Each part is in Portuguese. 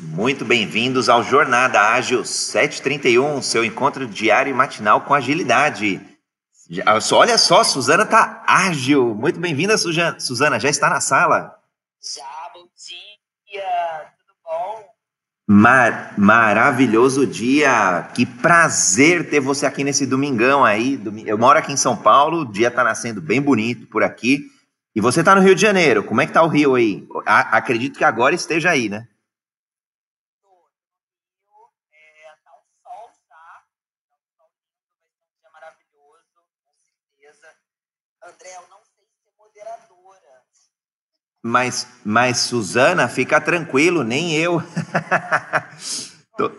Muito bem-vindos ao Jornada Ágil 731, seu encontro diário e matinal com agilidade. Olha só, Suzana tá ágil. Muito bem-vinda, Suzana. Já está na sala? Já, bom dia. Tudo bom? Mar maravilhoso dia. Que prazer ter você aqui nesse domingão aí. Eu moro aqui em São Paulo, o dia tá nascendo bem bonito por aqui. E você tá no Rio de Janeiro. Como é que tá o Rio aí? acredito que agora esteja aí, né? Mas, mas Suzana, fica tranquilo, nem eu. Tô...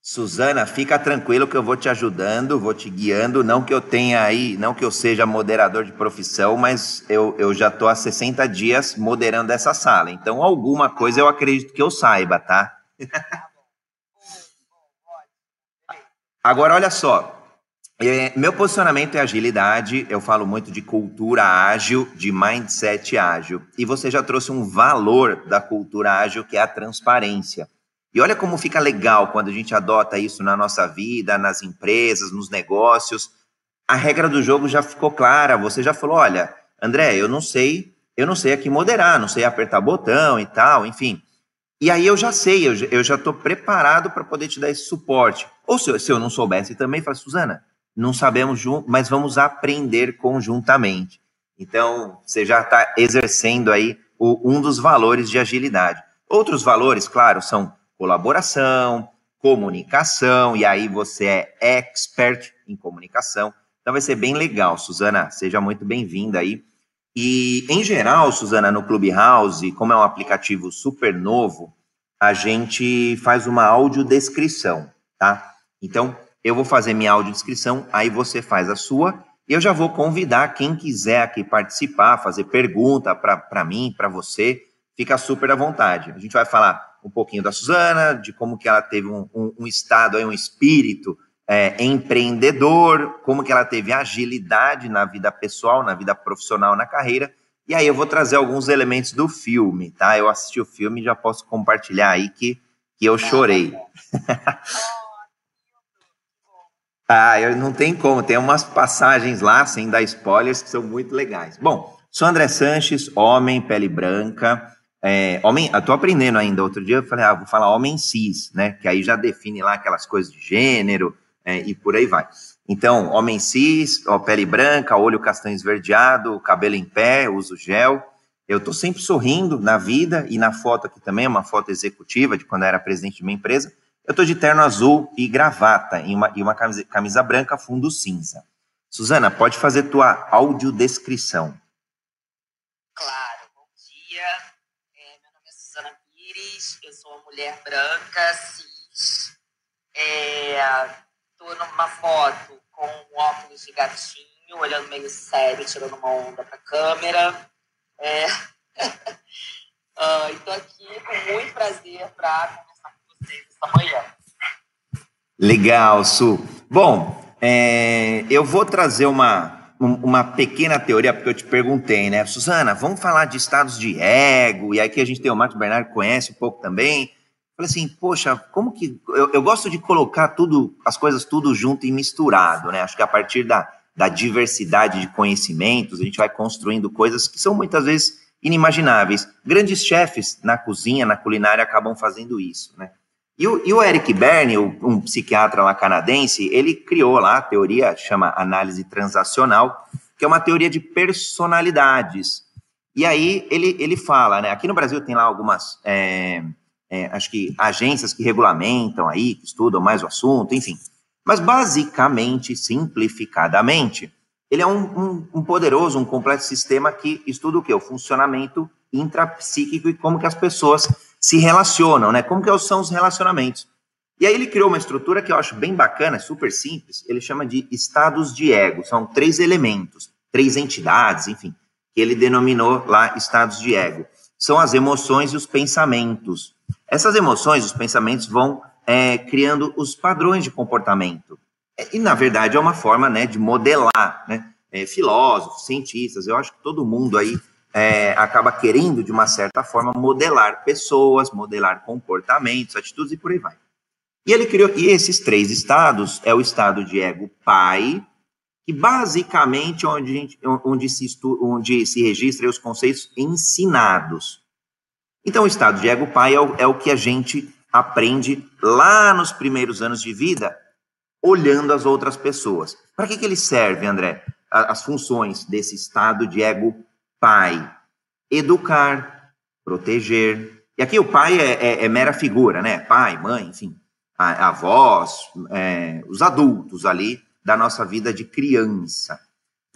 Suzana, fica tranquilo que eu vou te ajudando, vou te guiando, não que eu tenha aí, não que eu seja moderador de profissão, mas eu, eu já estou há 60 dias moderando essa sala, então alguma coisa eu acredito que eu saiba, tá? Agora, olha só, é, meu posicionamento é agilidade, eu falo muito de cultura ágil, de mindset ágil. E você já trouxe um valor da cultura ágil, que é a transparência. E olha como fica legal quando a gente adota isso na nossa vida, nas empresas, nos negócios. A regra do jogo já ficou clara. Você já falou: olha, André, eu não sei, eu não sei aqui moderar, não sei apertar botão e tal, enfim. E aí eu já sei, eu já estou preparado para poder te dar esse suporte. Ou se eu, se eu não soubesse também, fala, Suzana, não sabemos junto, mas vamos aprender conjuntamente. Então, você já está exercendo aí o, um dos valores de agilidade. Outros valores, claro, são colaboração, comunicação, e aí você é expert em comunicação. Então vai ser bem legal, Suzana. Seja muito bem-vinda aí. E, em geral, Suzana, no Clubhouse, como é um aplicativo super novo, a gente faz uma audiodescrição, tá? Então, eu vou fazer minha audiodescrição, aí você faz a sua, e eu já vou convidar quem quiser aqui participar, fazer pergunta para mim, para você, fica super à vontade. A gente vai falar um pouquinho da Suzana, de como que ela teve um, um, um estado, aí, um espírito é, empreendedor, como que ela teve agilidade na vida pessoal, na vida profissional, na carreira, e aí eu vou trazer alguns elementos do filme, tá? Eu assisti o filme e já posso compartilhar aí que, que eu chorei. Ah, eu não tem como, tem umas passagens lá, sem dar spoilers, que são muito legais. Bom, sou André Sanches, homem, pele branca. É, homem, eu tô aprendendo ainda. Outro dia eu falei, ah, vou falar homem cis, né? Que aí já define lá aquelas coisas de gênero é, e por aí vai. Então, homem cis, ó, pele branca, olho castanho esverdeado, cabelo em pé, uso gel. Eu tô sempre sorrindo na vida e na foto aqui também, uma foto executiva de quando eu era presidente de uma empresa eu estou de terno azul e gravata e uma, e uma camisa, camisa branca, fundo cinza. Suzana, pode fazer tua audiodescrição. Claro, bom dia. É, meu nome é Suzana Pires, eu sou uma mulher branca, cis. Estou é, numa foto com um óculos de gatinho, olhando meio sério, tirando uma onda para a câmera. É... uh, estou aqui com muito prazer para amanhã. Legal, Su. Bom, é, eu vou trazer uma, uma pequena teoria, porque eu te perguntei, né? Suzana, vamos falar de estados de ego, e aqui a gente tem o Marcos Bernardo, conhece um pouco também. Falei assim, poxa, como que. Eu, eu gosto de colocar tudo, as coisas tudo junto e misturado, né? Acho que a partir da, da diversidade de conhecimentos, a gente vai construindo coisas que são muitas vezes inimagináveis. Grandes chefes na cozinha, na culinária, acabam fazendo isso, né? E o, e o Eric Berne, um psiquiatra lá canadense, ele criou lá a teoria, chama análise transacional, que é uma teoria de personalidades. E aí ele, ele fala, né? Aqui no Brasil tem lá algumas, é, é, acho que agências que regulamentam aí, que estudam mais o assunto, enfim. Mas basicamente, simplificadamente, ele é um, um, um poderoso, um complexo sistema que estuda o quê? O funcionamento intrapsíquico e como que as pessoas se relacionam, né? Como que são os relacionamentos? E aí ele criou uma estrutura que eu acho bem bacana, super simples. Ele chama de estados de ego. São três elementos, três entidades, enfim, que ele denominou lá estados de ego. São as emoções e os pensamentos. Essas emoções, os pensamentos vão é, criando os padrões de comportamento. E na verdade é uma forma, né, de modelar, né? é, filósofos, cientistas, eu acho que todo mundo aí é, acaba querendo, de uma certa forma, modelar pessoas, modelar comportamentos, atitudes e por aí vai. E ele criou, e esses três estados é o estado de ego pai, que basicamente onde, gente, onde, se, onde se registra os conceitos ensinados. Então, o estado de ego pai é o, é o que a gente aprende lá nos primeiros anos de vida, olhando as outras pessoas. Para que, que ele serve, André? As funções desse estado de ego pai: educar, proteger. E aqui o pai é, é, é mera figura, né? Pai, mãe, enfim, avós, é, os adultos ali da nossa vida de criança.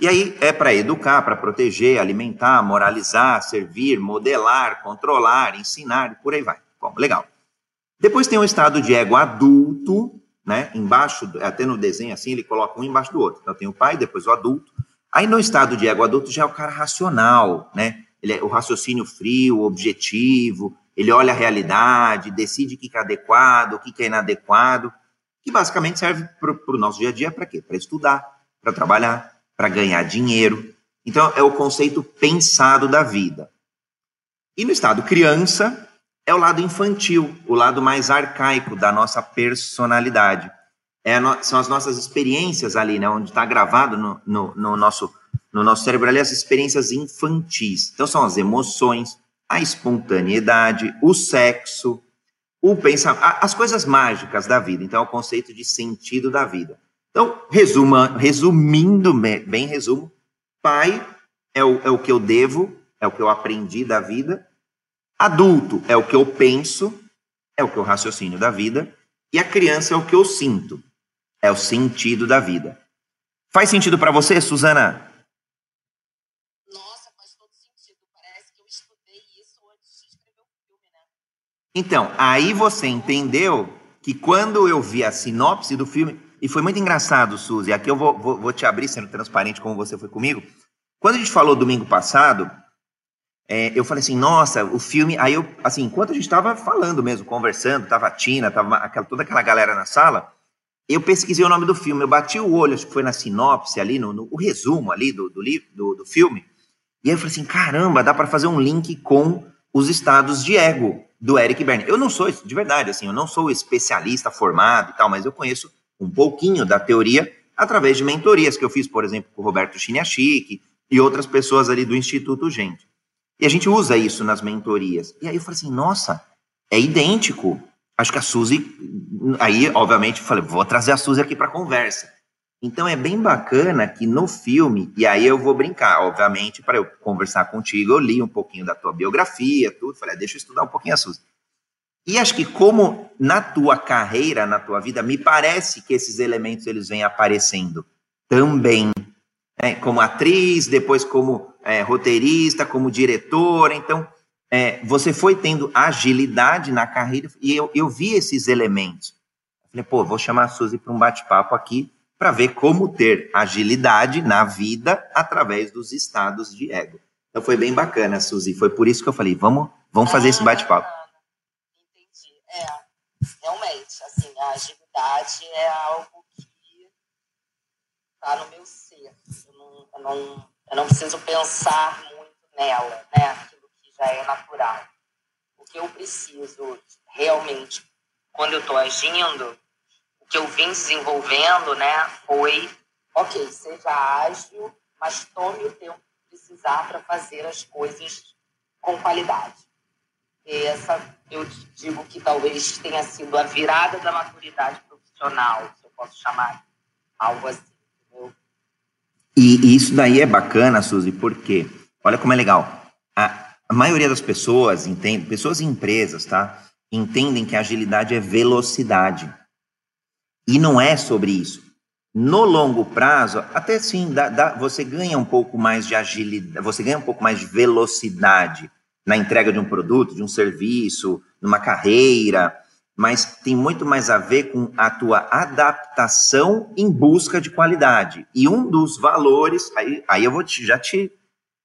E aí é para educar, para proteger, alimentar, moralizar, servir, modelar, controlar, ensinar, e por aí vai. Bom, legal. Depois tem o estado de ego adulto, né? Embaixo, até no desenho assim, ele coloca um embaixo do outro. Então tem o pai, depois o adulto. Aí no estado de ego adulto já é o cara racional, né? Ele é o raciocínio frio, objetivo, ele olha a realidade, decide o que é adequado, o que é inadequado que basicamente serve para o nosso dia a dia para quê? Para estudar, para trabalhar, para ganhar dinheiro. Então, é o conceito pensado da vida. E no estado criança, é o lado infantil, o lado mais arcaico da nossa personalidade. É no, são as nossas experiências ali, né, onde está gravado no, no, no, nosso, no nosso cérebro ali as experiências infantis. Então, são as emoções, a espontaneidade, o sexo, o pensamento, as coisas mágicas da vida. Então, é o conceito de sentido da vida. Então, resuma, resumindo, bem resumo, pai é o, é o que eu devo, é o que eu aprendi da vida. Adulto é o que eu penso, é o que eu raciocínio da vida. E a criança é o que eu sinto, é o sentido da vida. Faz sentido para você, Suzana? Então, aí você entendeu que quando eu vi a sinopse do filme, e foi muito engraçado, Suzy, aqui eu vou, vou, vou te abrir sendo transparente como você foi comigo. Quando a gente falou domingo passado, é, eu falei assim, nossa, o filme. Aí eu, assim, enquanto a gente estava falando mesmo, conversando, tava a Tina, tava aquela, toda aquela galera na sala, eu pesquisei o nome do filme, eu bati o olho, acho que foi na sinopse ali, no, no resumo ali do, do, do, do filme, e aí eu falei assim, caramba, dá para fazer um link com os estados de ego do Eric Berne. Eu não sou, de verdade, assim, eu não sou especialista formado e tal, mas eu conheço um pouquinho da teoria através de mentorias que eu fiz, por exemplo, com o Roberto Chiniachik e outras pessoas ali do Instituto Gente. E a gente usa isso nas mentorias. E aí eu falei assim, nossa, é idêntico. Acho que a Suzy, aí, obviamente, falei, vou trazer a Suzy aqui para conversa. Então é bem bacana que no filme, e aí eu vou brincar, obviamente, para eu conversar contigo, eu li um pouquinho da tua biografia, tudo, falei, ah, deixa eu estudar um pouquinho a Suzy. E acho que como na tua carreira, na tua vida, me parece que esses elementos eles vêm aparecendo também, né? como atriz, depois como é, roteirista, como diretora, então é, você foi tendo agilidade na carreira e eu, eu vi esses elementos. falei, pô, vou chamar a Suzy para um bate-papo aqui, para ver como ter agilidade na vida através dos estados de ego. Então foi bem bacana, Suzy. Foi por isso que eu falei, vamos, vamos fazer ah, esse bate-papo. Entendi. É, realmente, assim, a agilidade é algo que está no meu ser. Eu não, eu, não, eu não preciso pensar muito nela, né? Já é natural. O que eu preciso realmente, quando eu estou agindo, que eu vim desenvolvendo, né, foi, ok, seja ágil, mas tome o tempo que precisar para fazer as coisas com qualidade. E essa, eu digo que talvez tenha sido a virada da maturidade profissional, se eu posso chamar algo assim. Entendeu? E, isso daí é bacana, Suzy, porque olha como é legal. A, maioria das pessoas entende, pessoas e empresas, tá? Entendem que agilidade é velocidade. E não é sobre isso. No longo prazo, até sim, dá, dá, você ganha um pouco mais de agilidade, você ganha um pouco mais de velocidade na entrega de um produto, de um serviço, numa carreira, mas tem muito mais a ver com a tua adaptação em busca de qualidade. E um dos valores, aí, aí eu vou te, já te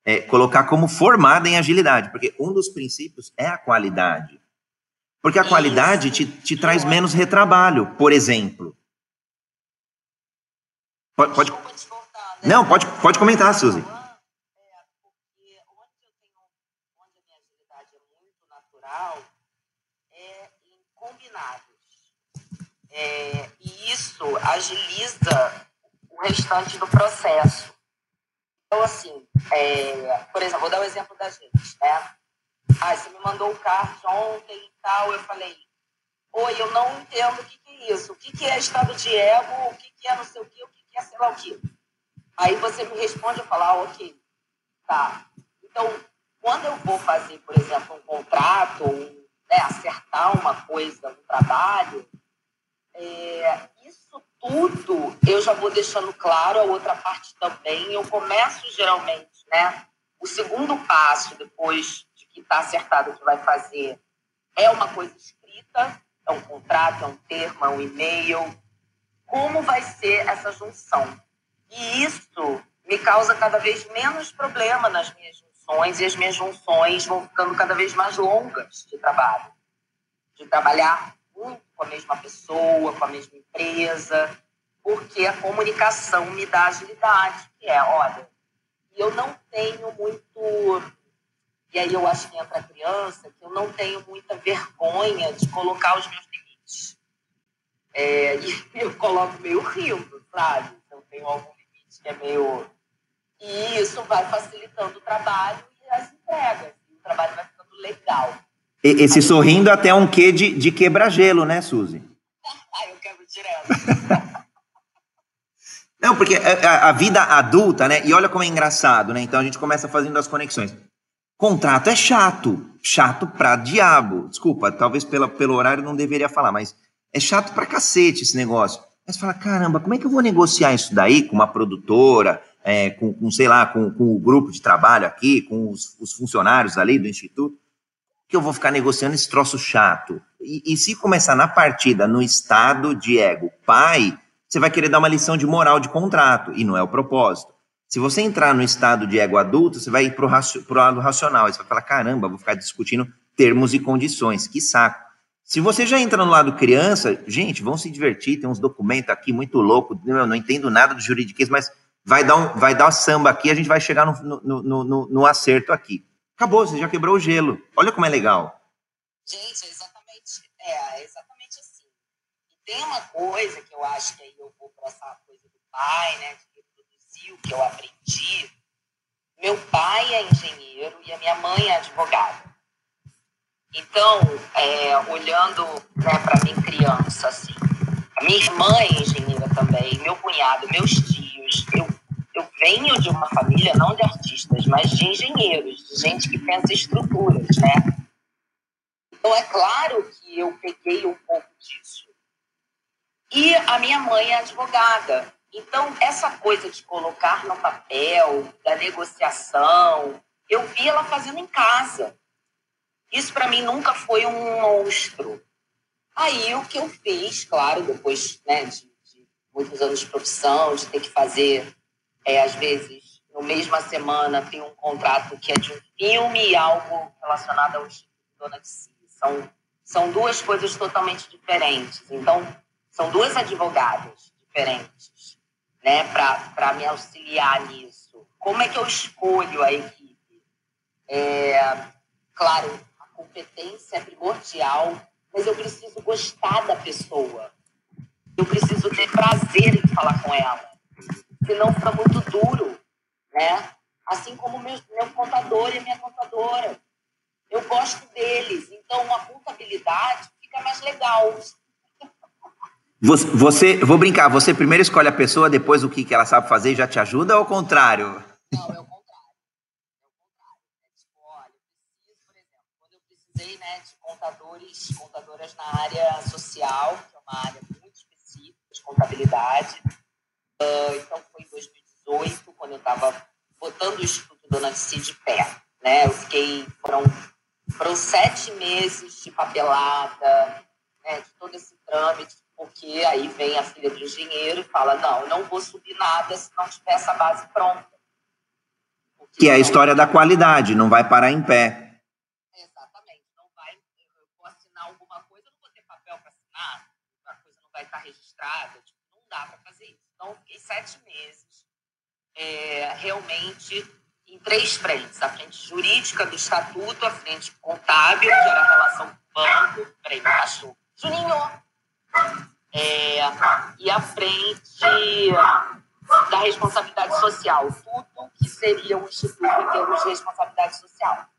é, colocar como formada em agilidade, porque um dos princípios é a qualidade. Porque a qualidade te, te traz menos retrabalho, por exemplo. Pode. pode... Cortar, Não, pode, pode comentar, Suzy. É, porque onde eu tenho, onde a minha agilidade é muito natural, é em combinados. É, e isso agiliza o restante do processo. Então, assim, é, por exemplo, vou dar o um exemplo da gente, né? Ah, você me mandou o card ontem e tal, eu falei, oi, eu não entendo o que, que é isso, o que, que é estado de ego, o que, que é não sei o que, o que, que é sei lá o que. Aí você me responde, eu falo, ah, ok, tá. Então, quando eu vou fazer, por exemplo, um contrato, ou né, acertar uma coisa, um trabalho, é, isso tudo eu já vou deixando claro, a outra parte também. Eu começo geralmente, né? O segundo passo, depois de que está acertado o que vai fazer, é uma coisa escrita, é um contrato, é um termo, é um e-mail. Como vai ser essa junção? E isso me causa cada vez menos problema nas minhas junções, e as minhas junções vão ficando cada vez mais longas de trabalho. De trabalhar muito com a mesma pessoa, com a mesma empresa, porque a comunicação me dá agilidade, que é, olha, eu não tenho muito. E aí eu acho que entra a criança, que eu não tenho muita vergonha de colocar os meus limites. É, e eu coloco meio rindo, sabe? Eu tenho algum limite que é meio. E isso vai facilitando o trabalho e as entregas. E o trabalho vai ficando legal. Esse sorrindo até um quê de, de quebra-gelo, né, Suzy? ah, eu quebro direto. Não, porque a, a, vida adulta, né? E olha como é engraçado, né? Então a gente começa fazendo as conexões. Contrato é chato, chato pra diabo. Desculpa, talvez pela, pelo horário não deveria falar, mas é chato pra cacete esse negócio. Você fala, caramba, como é que eu vou negociar isso daí com uma produtora, é, com, com, sei lá, com, com o grupo de trabalho aqui, com os, os funcionários ali do instituto? Que eu vou ficar negociando esse troço chato? E, e, se começar na partida, no estado de ego pai, você vai querer dar uma lição de moral de contrato, e não é o propósito. Se você entrar no estado de ego adulto, você vai ir para o lado racional, você vai falar, caramba, vou ficar discutindo termos e condições, que saco. Se você já entra no lado criança, gente, vão se divertir, tem uns documentos aqui muito loucos, eu não entendo nada do juridiquês, mas vai dar, um, vai dar samba aqui, a gente vai chegar no, no, no, no acerto aqui. Acabou, você já quebrou o gelo. Olha como é legal. Gente, é exatamente, é, exatamente assim. E tem uma coisa que eu acho que aí eu vou para essa coisa do pai, né, de reproduzir o que eu aprendi. Meu pai é engenheiro e a minha mãe é advogada. Então, é, olhando né, para mim criança, assim, a minha irmã é engenheira também, meu cunhado, meus tios, eu venho de uma família não de artistas, mas de engenheiros, de gente que pensa estruturas, né? Então é claro que eu peguei um pouco disso. E a minha mãe é advogada. Então essa coisa de colocar no papel, da negociação, eu vi ela fazendo em casa. Isso para mim nunca foi um monstro. Aí o que eu fiz, claro, depois né, de, de muitos anos de profissão, de ter que fazer é, às vezes, no mesma semana, tem um contrato que é de um filme e algo relacionado ao Instituto Dona de Si. São, são duas coisas totalmente diferentes. Então, são duas advogadas diferentes né, para me auxiliar nisso. Como é que eu escolho a equipe? É, claro, a competência é primordial, mas eu preciso gostar da pessoa. Eu preciso ter prazer em falar com ela senão fica muito duro, né? Assim como meu, meu contador e a minha contadora. Eu gosto deles, então a contabilidade fica mais legal. Você, você, vou brincar, você primeiro escolhe a pessoa, depois o que, que ela sabe fazer e já te ajuda ou ao contrário? Não, é o contrário. É o contrário. É tipo, olha, eu preciso, por exemplo, quando eu precisei né, de contadores, contadoras na área social, que é uma área muito específica de contabilidade, Uh, então foi em 2018, quando eu estava botando o Instituto Dona de de pé. Né? Eu fiquei, foram, foram sete meses de papelada, né, de todo esse trâmite, porque aí vem a filha do engenheiro e fala, não, eu não vou subir nada se não tiver essa base pronta. Porque que é a história da qualidade, não vai parar em pé. Exatamente, não vai, eu vou assinar alguma coisa, eu não vou ter papel para assinar, a coisa não vai estar registrada, tipo, não dá para fazer isso. Então, fiquei sete meses é, realmente em três frentes: a frente jurídica do estatuto, a frente contábil, que era a relação com o banco. Peraí, cachorro. Juninho! É, e a frente da responsabilidade social, tudo que seria um instituto em termos de responsabilidade social.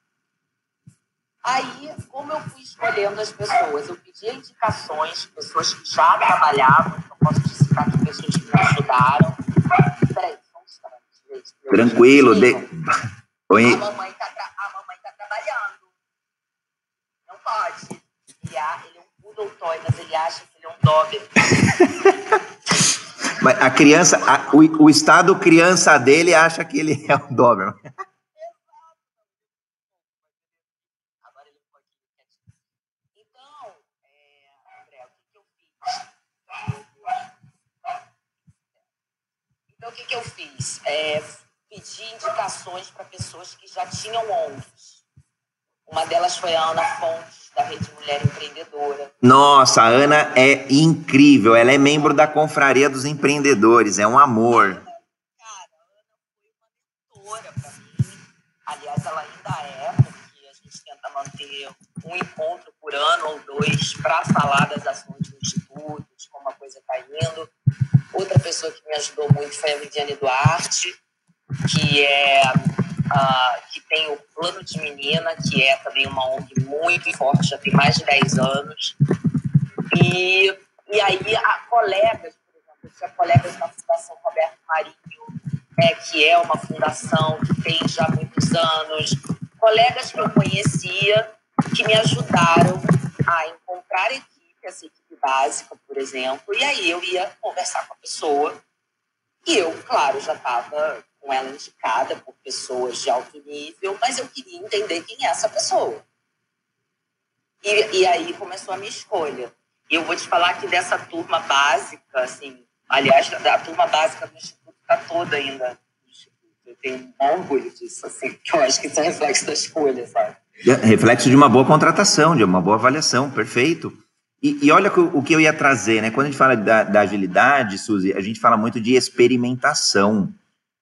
Aí, como eu fui escolhendo as pessoas, eu pedia indicações, pessoas que já trabalhavam, então posso ajudaram. Peraí, só um instante. Tranquilo. De... Oi. A mamãe está a mamãe tá trabalhando. Não pode. Ele, ele é um poodle toy, mas ele acha que ele é um Doberman. a criança, a, o, o estado criança dele acha que ele é um Doberman. Que, que eu fiz? É, pedi indicações para pessoas que já tinham ONGs. Uma delas foi a Ana Fontes, da Rede Mulher Empreendedora. Nossa, a Ana é incrível. Ela é membro da Confraria dos Empreendedores. É um amor. Cara, a Ana foi uma mentora para mim. Aliás, ela ainda é, porque a gente tenta manter um encontro por ano ou dois para falar das ações do Instituto, de como a coisa está indo. Outra pessoa que me ajudou muito foi a Lidiane Duarte, que é uh, que tem o Plano de Menina, que é também uma ONG muito forte, já tem mais de 10 anos. E, e aí, a colegas, por exemplo, tinha colegas da Fundação Roberto Marinho, né, que é uma fundação que tem já muitos anos, colegas que eu conhecia que me ajudaram a encontrar equipe, equipe básica, por exemplo, e aí eu ia conversar com a pessoa. E eu, claro, já estava com ela indicada por pessoas de alto nível, mas eu queria entender quem é essa pessoa. E, e aí começou a minha escolha. E eu vou te falar que dessa turma básica, assim, aliás, da turma básica do Instituto está toda ainda Eu tenho um orgulho disso, assim, que eu acho que isso é reflexo da escolha, sabe? É reflexo de uma boa contratação, de uma boa avaliação, perfeito. E, e olha o, que eu ia trazer, né? Quando a gente fala da, da agilidade, Suzy, a gente fala muito de experimentação.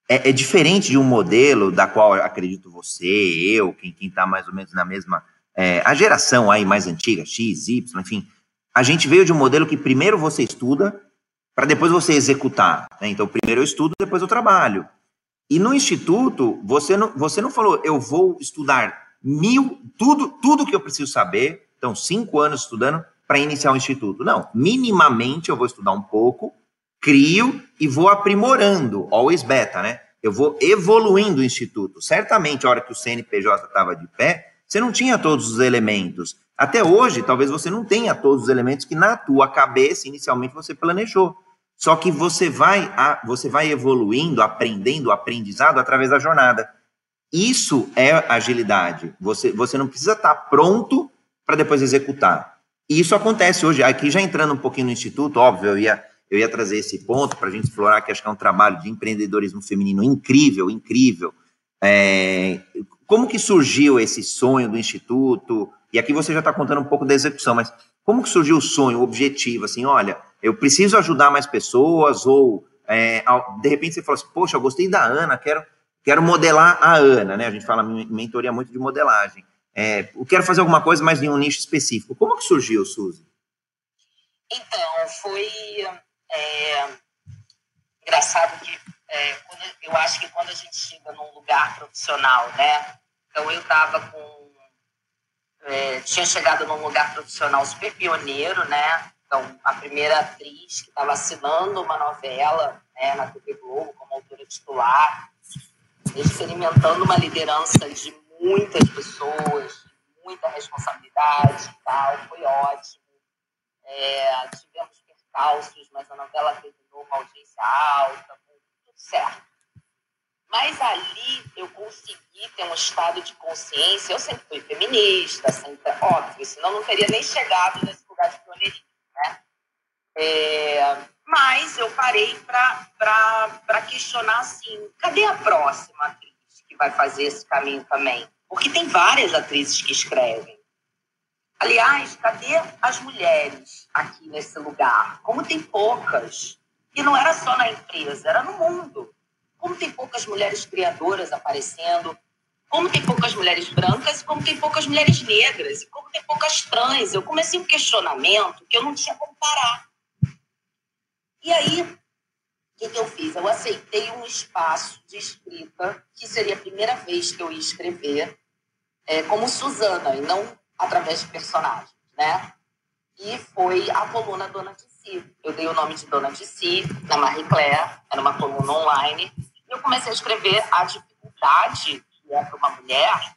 É, é, diferente de um modelo da qual acredito você, eu, quem está mais ou menos na mesma. É, a geração aí mais antiga, X, Y, enfim. A gente veio de um modelo que primeiro você estuda, para depois você executar. Né? Então, primeiro eu estudo, depois eu trabalho. E no instituto, você não, você não falou, eu vou estudar mil, tudo, tudo que eu preciso saber. Então, cinco anos estudando para iniciar o instituto. Não, minimamente eu vou estudar um pouco, crio e vou aprimorando, always beta, né? Eu vou evoluindo o instituto. Certamente, a hora que o CNPJ estava de pé, você não tinha todos os elementos. Até hoje, talvez você não tenha todos os elementos que na tua cabeça inicialmente você planejou. Só que você vai, você vai evoluindo, aprendendo, aprendizado através da jornada. Isso é agilidade. Você, você não precisa estar pronto para depois executar. E isso acontece hoje. Aqui já entrando um pouquinho no instituto, óbvio, eu ia, eu ia trazer esse ponto para a gente explorar, que acho que é um trabalho de empreendedorismo feminino incrível, incrível. É, como que surgiu esse sonho do instituto? E aqui você já está contando um pouco da execução, mas como que surgiu o sonho, o objetivo? Assim, olha, eu preciso ajudar mais pessoas, ou é, de repente você fala assim, poxa, eu gostei da Ana, quero, quero modelar a Ana, né? A gente fala mentoria muito de modelagem. É, eu quero fazer alguma coisa, mas em um nicho específico. Como que surgiu, Suzy? Então, foi é, engraçado que é, eu acho que quando a gente chega num lugar profissional, né? Então, eu estava com... É, tinha chegado num lugar profissional super pioneiro, né? Então, a primeira atriz que estava assinando uma novela né, na TV Globo como autora titular, experimentando uma liderança de muitas pessoas, muita responsabilidade e tal, foi ótimo. É, tivemos percalços, mas a novela terminou com audiência alta, tudo certo. Mas ali eu consegui ter um estado de consciência. Eu sempre fui feminista, sempre, óbvio, senão não teria nem chegado nesse lugar de pioneirismo, né? É, mas eu parei para questionar assim: cadê a próxima atriz que vai fazer esse caminho também? Porque tem várias atrizes que escrevem. Aliás, cadê as mulheres aqui nesse lugar? Como tem poucas. E não era só na empresa, era no mundo. como tem poucas mulheres criadoras aparecendo, como tem poucas mulheres brancas, como tem poucas mulheres negras, e como tem poucas trans. Eu comecei um questionamento que eu não tinha como parar. E aí, o que, que eu fiz? Eu aceitei um espaço de escrita, que seria a primeira vez que eu ia escrever, é, como Suzana, e não através de personagens, né? E foi a coluna Dona de Si. Eu dei o nome de Dona de Si na Marie Claire, era uma coluna online, e eu comecei a escrever a dificuldade que é para uma mulher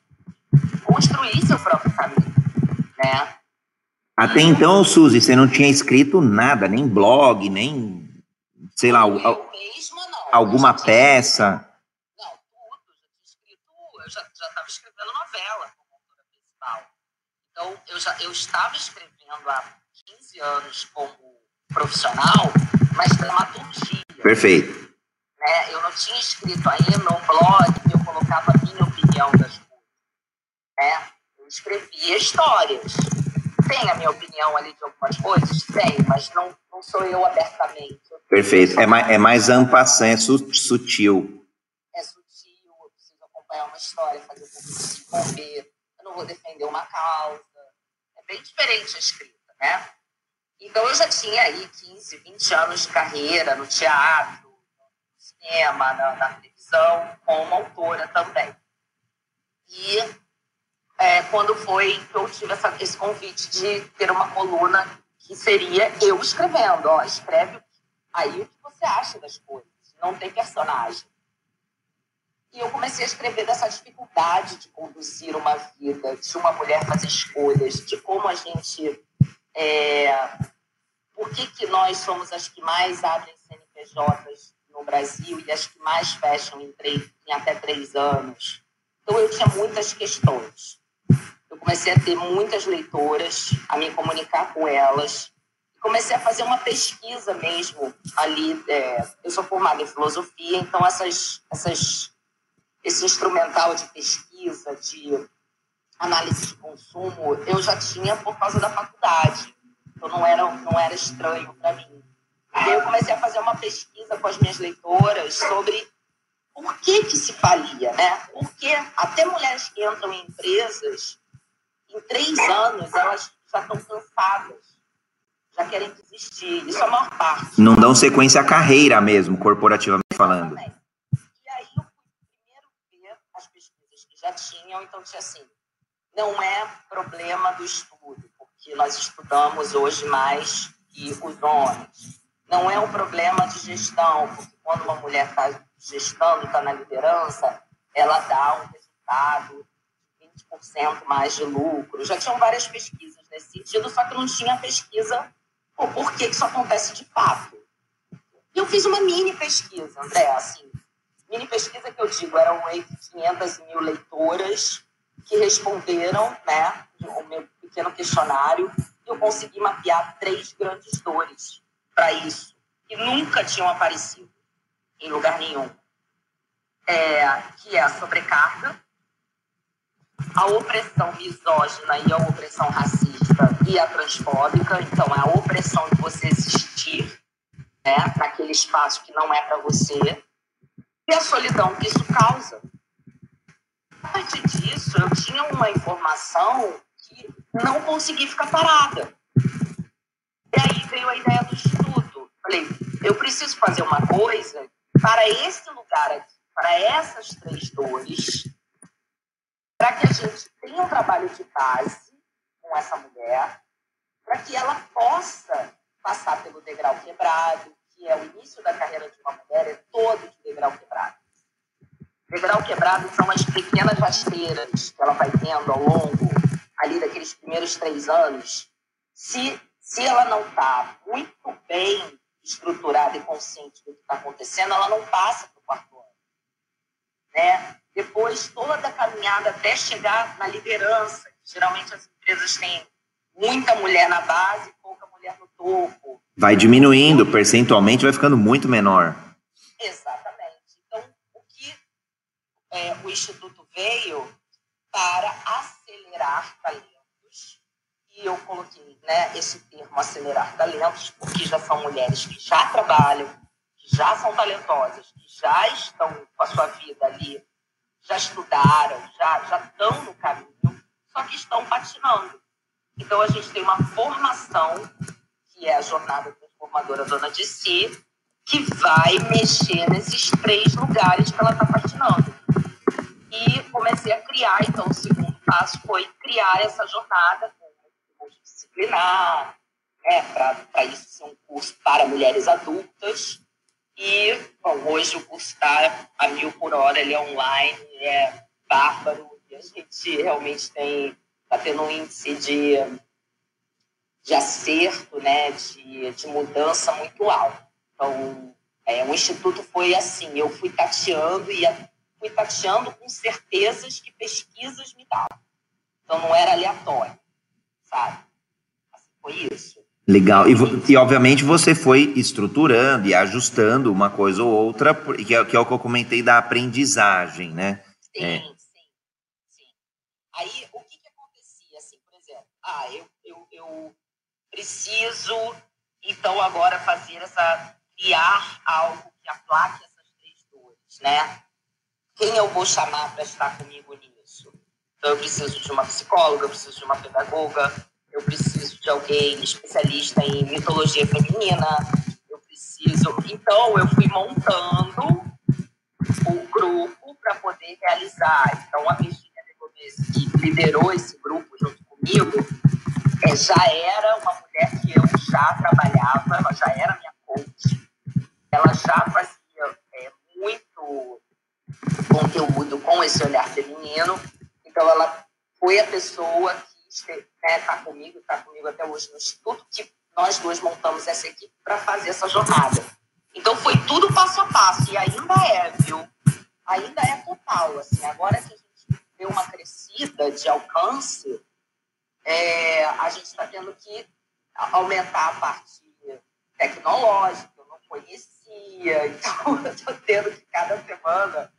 construir seu próprio caminho, né? Até então, Suzy, você não tinha escrito nada, nem blog, nem, sei lá, eu mesma, não. alguma peça. Não, tudo. Eu já tinha escrito, eu já estava escrevendo novela como autora principal. Então, eu, já, eu estava escrevendo há 15 anos como profissional, mas dramaturgia. Perfeito. Né? Eu não tinha escrito ainda um blog que eu colocava a minha opinião das coisas. Né? Eu escrevia histórias tem a minha opinião ali de algumas coisas? Tem, mas não, não sou eu abertamente. Perfeito. É mais, é mais ampassant, é sutil. É sutil, eu preciso acompanhar uma história, fazer um pouco de desenvolver. Eu não vou defender uma causa. É bem diferente a escrita, né? Então, eu já tinha aí 15, 20 anos de carreira no teatro, no cinema, na, na televisão, como autora também. E é, quando foi que eu tive essa, esse convite de ter uma coluna que seria eu escrevendo. Ó, escreve aí o que você acha das coisas. Não tem personagem. E eu comecei a escrever dessa dificuldade de conduzir uma vida, de uma mulher fazer escolhas, de como a gente. É, por que, que nós somos as que mais abrem CNPJs no Brasil e as que mais fecham em, três, em até três anos? Então, eu tinha muitas questões eu comecei a ter muitas leitoras, a me comunicar com elas. Comecei a fazer uma pesquisa mesmo ali. É, eu sou formada em filosofia, então essas, essas, esse instrumental de pesquisa, de análise de consumo, eu já tinha por causa da faculdade. Então não era, não era estranho para mim. E eu comecei a fazer uma pesquisa com as minhas leitoras sobre por que, que se falia, né? Porque até mulheres que entram em empresas em três anos elas já estão cansadas, já querem desistir. Isso é a maior parte. Não dão sequência à carreira mesmo, corporativamente falando. E aí eu fui primeiro ver as pesquisas que já tinham, então tinha assim, não é problema do estudo, porque nós estudamos hoje mais que os homens. Não é um problema de gestão, porque quando uma mulher está gestando, está na liderança, ela dá um resultado 20% mais de lucro. Já tinham várias pesquisas nesse sentido, só que não tinha pesquisa por, por que isso acontece de fato. E eu fiz uma mini pesquisa, André, assim, mini pesquisa que eu digo, eram entre 500 mil leitoras que responderam, né, o meu pequeno questionário, e eu consegui mapear três grandes dores para isso, que nunca tinham aparecido em lugar nenhum. É, que é a sobrecarga, a opressão misógina e a opressão racista e a transfóbica. Então, é a opressão de você existir né, naquele espaço que não é para você e a solidão que isso causa. A partir disso, eu tinha uma informação que não consegui ficar parada. E aí veio a ideia do instituto. Falei, eu preciso fazer uma coisa para esse lugar aqui, para essas três dores, para que a gente tenha um trabalho de base com essa mulher, para que ela possa passar pelo degrau quebrado, que é o início da carreira de uma mulher, é todo de degrau quebrado. Degrau quebrado são as pequenas rasteiras que ela vai tendo ao longo ali daqueles primeiros três anos. Se, se ela não está muito bem estruturada e consciente do que está acontecendo, ela não passa para o quarto. Né? depois toda a caminhada até chegar na liderança. Geralmente as empresas têm muita mulher na base, pouca mulher no topo. Vai diminuindo, percentualmente vai ficando muito menor. Exatamente. Então, o que é, o Instituto veio para acelerar talentos, e eu coloquei né, esse termo acelerar talentos, porque já são mulheres que já trabalham, já são talentosas, que já estão com a sua vida ali, já estudaram, já, já estão no caminho, só que estão patinando. Então, a gente tem uma formação, que é a Jornada Transformadora Dona de Si, que vai mexer nesses três lugares que ela está patinando. E comecei a criar, então, o segundo passo foi criar essa jornada multidisciplinar, é, para isso ser um curso para mulheres adultas. E, bom, hoje o curso está a mil por hora, ele é online, é bárbaro, e a gente realmente tem, está tendo um índice de, de acerto, né, de, de mudança muito alto. Então, é, o Instituto foi assim, eu fui tateando e fui tateando com certezas que pesquisas me davam. Então, não era aleatório, sabe? Assim, foi isso. Legal. E, e, obviamente você foi estruturando e ajustando uma coisa ou outra, que é, que é o que eu comentei da aprendizagem, né? Sim, é. sim, sim. Aí o que, que acontecia, assim, por exemplo, ah, eu, eu, eu preciso então agora fazer essa criar algo que aplaque essas três dores, né? Quem eu vou chamar para estar comigo nisso? Então eu preciso de uma psicóloga, eu preciso de uma pedagoga, eu preciso de alguém especialista em mitologia feminina, eu preciso. Então, eu fui montando o grupo para poder realizar. Então, a Virginia que liderou esse grupo junto comigo, é, já era uma mulher que eu já trabalhava, ela já era minha coach, ela já fazia é, muito conteúdo com esse olhar feminino, então ela foi a pessoa que está né, tá comigo, está comigo até hoje no Instituto, que nós dois montamos essa equipe para fazer essa jornada. Então foi tudo passo a passo, e ainda é, viu? Ainda é total. Assim, agora que a gente deu uma crescida de alcance, é, a gente está tendo que aumentar a parte tecnológica, eu não conhecia, então eu estou tendo que cada semana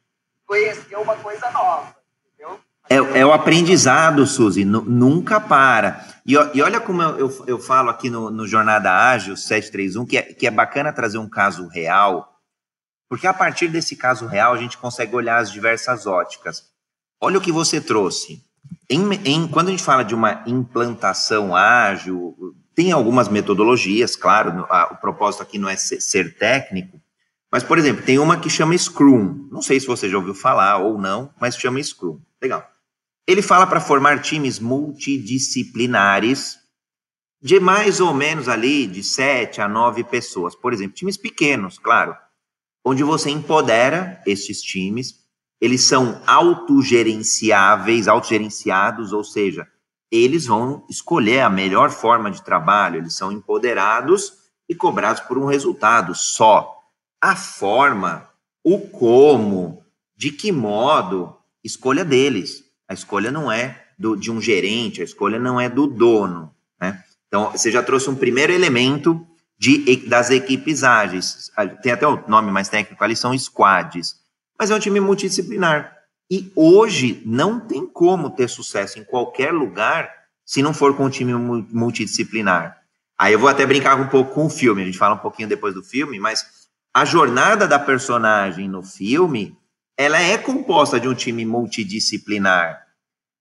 conhecer uma coisa nova, entendeu? É, é o aprendizado, Suzy, nunca para. E, e olha como eu, eu, eu, falo aqui no, no Jornada Ágil 731, que é, que é bacana trazer um caso real, porque a partir desse caso real a gente consegue olhar as diversas óticas. Olha o que você trouxe. Em, em, quando a gente fala de uma implantação ágil, tem algumas metodologias, claro, a, o propósito aqui não é ser, ser técnico, mas, por exemplo, tem uma que chama Scrum. Não sei se você já ouviu falar ou não, mas chama Scrum. Legal. Ele fala para formar times multidisciplinares de mais ou menos ali de sete a nove pessoas. Por exemplo, times pequenos, claro, onde você empodera esses times, eles são autogerenciáveis, autogerenciados, ou seja, eles vão escolher a melhor forma de trabalho, eles são empoderados e cobrados por um resultado só. A forma, o como, de que modo, escolha deles. A escolha não é do, de um gerente, a escolha não é do dono. Né? Então, você já trouxe um primeiro elemento de, das equipes ágeis. Tem até o nome mais técnico ali, são squads. Mas é um time multidisciplinar. E hoje não tem como ter sucesso em qualquer lugar se não for com um time multidisciplinar. Aí eu vou até brincar um pouco com o filme, a gente fala um pouquinho depois do filme, mas a jornada da personagem no filme ela é composta de um time multidisciplinar.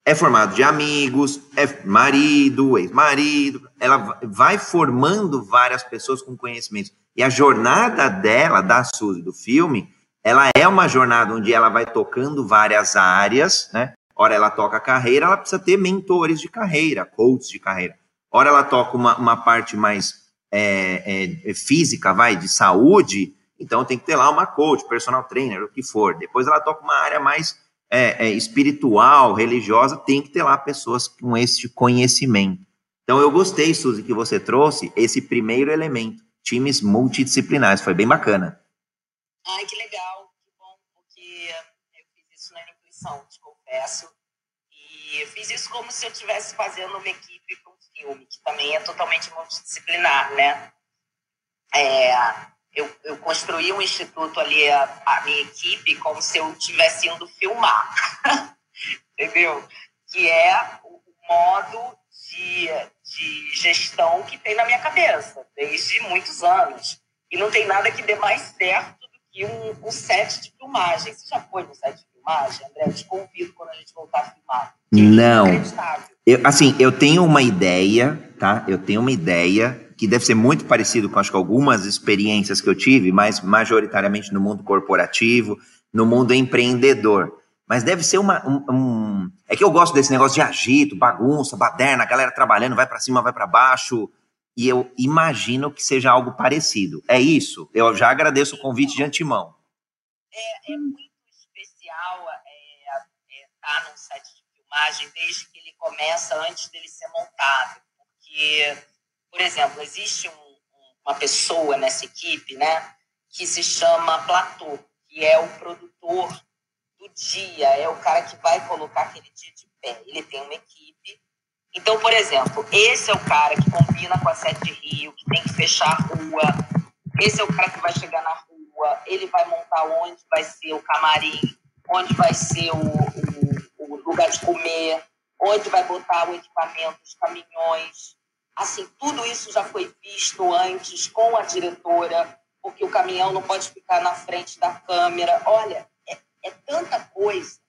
É formado de amigos, é marido, ex-marido, ela vai formando várias pessoas com conhecimentos. E a jornada dela, da Suzy, do filme, ela é uma jornada onde ela vai tocando várias áreas, né? Ora ela toca carreira, ela precisa ter mentores de carreira, coaches de carreira. Ora ela toca uma, uma parte mais é, é, física, vai, de saúde, então tem que ter lá uma coach, personal trainer, o que for. Depois ela toca uma área mais é, é, espiritual, religiosa, tem que ter lá pessoas com esse conhecimento. Então eu gostei, Suzy, que você trouxe esse primeiro elemento, times multidisciplinares, foi bem bacana. Ai, que legal, que bom, porque eu fiz isso na intuição, te confesso. E eu fiz isso como se eu estivesse fazendo uma equipe para um filme, que também é totalmente multidisciplinar, né? É, eu, eu construí um instituto ali, a, a minha equipe, como se eu estivesse indo filmar, entendeu? Que é o modo de, de gestão que tem na minha cabeça, desde muitos anos. E não tem nada que dê mais certo do que um, um set de filmagem. Você já foi no set de filmagem, André? Eu te convido quando a gente voltar a filmar. não. Eu, assim, eu tenho uma ideia, tá? Eu tenho uma ideia que deve ser muito parecido com acho que algumas experiências que eu tive, mas majoritariamente no mundo corporativo, no mundo empreendedor. Mas deve ser uma. Um, um... É que eu gosto desse negócio de agito, bagunça, baderna, galera trabalhando, vai para cima, vai para baixo. E eu imagino que seja algo parecido. É isso? Eu já agradeço o convite de antemão. É, é muito especial é, é, estar num set de filmagem desde que ele começa, antes dele ser montado. Porque por exemplo, existe um, uma pessoa nessa equipe, né, que se chama Platô, que é o produtor do dia, é o cara que vai colocar aquele dia de pé. Ele tem uma equipe. Então, por exemplo, esse é o cara que combina com a Sete Rio, que tem que fechar a rua. Esse é o cara que vai chegar na rua, ele vai montar onde vai ser o camarim, onde vai ser o, o, o lugar de comer, onde vai botar o equipamento, os caminhões, Assim, tudo isso já foi visto antes com a diretora, porque o caminhão não pode ficar na frente da câmera. Olha, é, é tanta coisa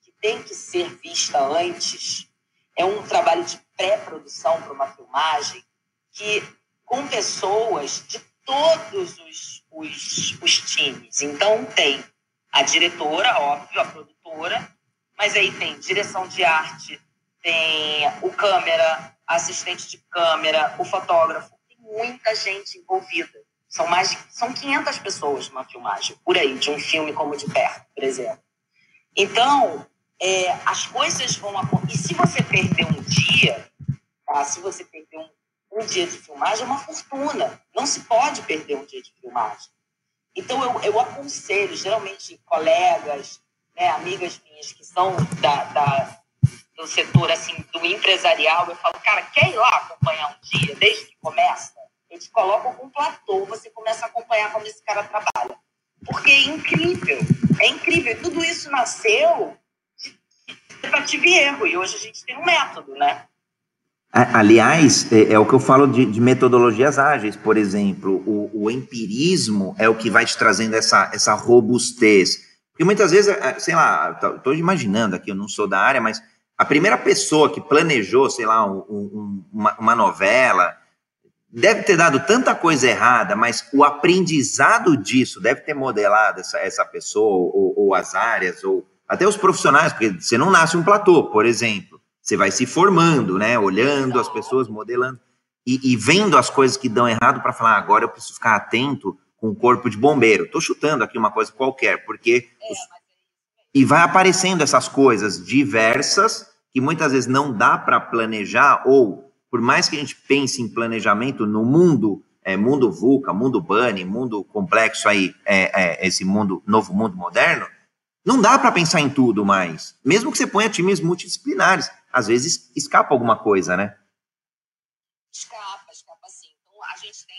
que tem que ser vista antes. É um trabalho de pré-produção para uma filmagem que com pessoas de todos os, os, os times. Então, tem a diretora, óbvio, a produtora, mas aí tem direção de arte, tem o câmera, assistente de câmera, o fotógrafo. Tem muita gente envolvida. São mais de, são 500 pessoas numa filmagem, por aí, de um filme como De Perto, por exemplo. Então, é, as coisas vão. E se você perder um dia, tá? se você perder um, um dia de filmagem, é uma fortuna. Não se pode perder um dia de filmagem. Então, eu, eu aconselho, geralmente, colegas, né, amigas minhas que são da, da do setor assim do empresarial, eu falo, cara, quer ir lá acompanhar um dia, desde que começa? Eles colocam um platô, você começa a acompanhar como esse cara trabalha. Porque é incrível, é incrível. Tudo isso nasceu de tentativa e erro, e hoje a gente tem um método, né? Aliás, é, é, o que eu falo de, de metodologias ágeis, por exemplo, o, o, empirismo é o que vai te trazendo essa, essa robustez. Porque muitas vezes, é, sei lá, estou imaginando aqui, eu não sou da área, mas a primeira pessoa que planejou, sei lá, um, um, uma, uma novela, deve ter dado tanta coisa errada, mas o aprendizado disso deve ter modelado essa, essa pessoa, ou, ou, as áreas, ou até os profissionais, porque você não nasce um platô, por exemplo. Você vai se formando, né? Olhando as pessoas, modelando, e, e vendo as coisas que dão errado para falar, ah, agora eu preciso ficar atento com o corpo de bombeiro. Estou chutando aqui uma coisa qualquer, porque os, e vai aparecendo essas coisas diversas que muitas vezes não dá para planejar, ou por mais que a gente pense em planejamento no mundo, é, mundo VUCA, mundo BANI, mundo complexo aí, é, é, esse mundo, novo mundo moderno, não dá para pensar em tudo mais. Mesmo que você ponha times multidisciplinares, às vezes escapa alguma coisa, né? Escapa, escapa sim. Então a gente tem,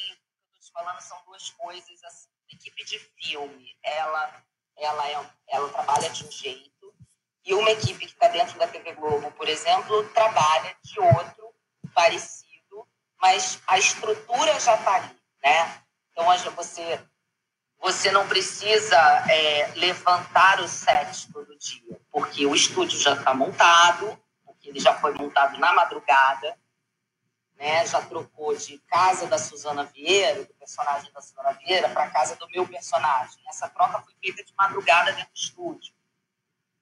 estou te falando, são duas coisas. Assim, equipe de filme, ela ela, é, ela trabalha de um jeito, e uma equipe que está dentro da TV Globo, por exemplo, trabalha de outro parecido, mas a estrutura já está ali, né? Então, você, você não precisa é, levantar o set todo dia, porque o estúdio já está montado, porque ele já foi montado na madrugada, né? Já trocou de casa da Suzana Vieira, do personagem da Suzana Vieira, para casa do meu personagem. Essa troca foi feita de madrugada dentro do estúdio.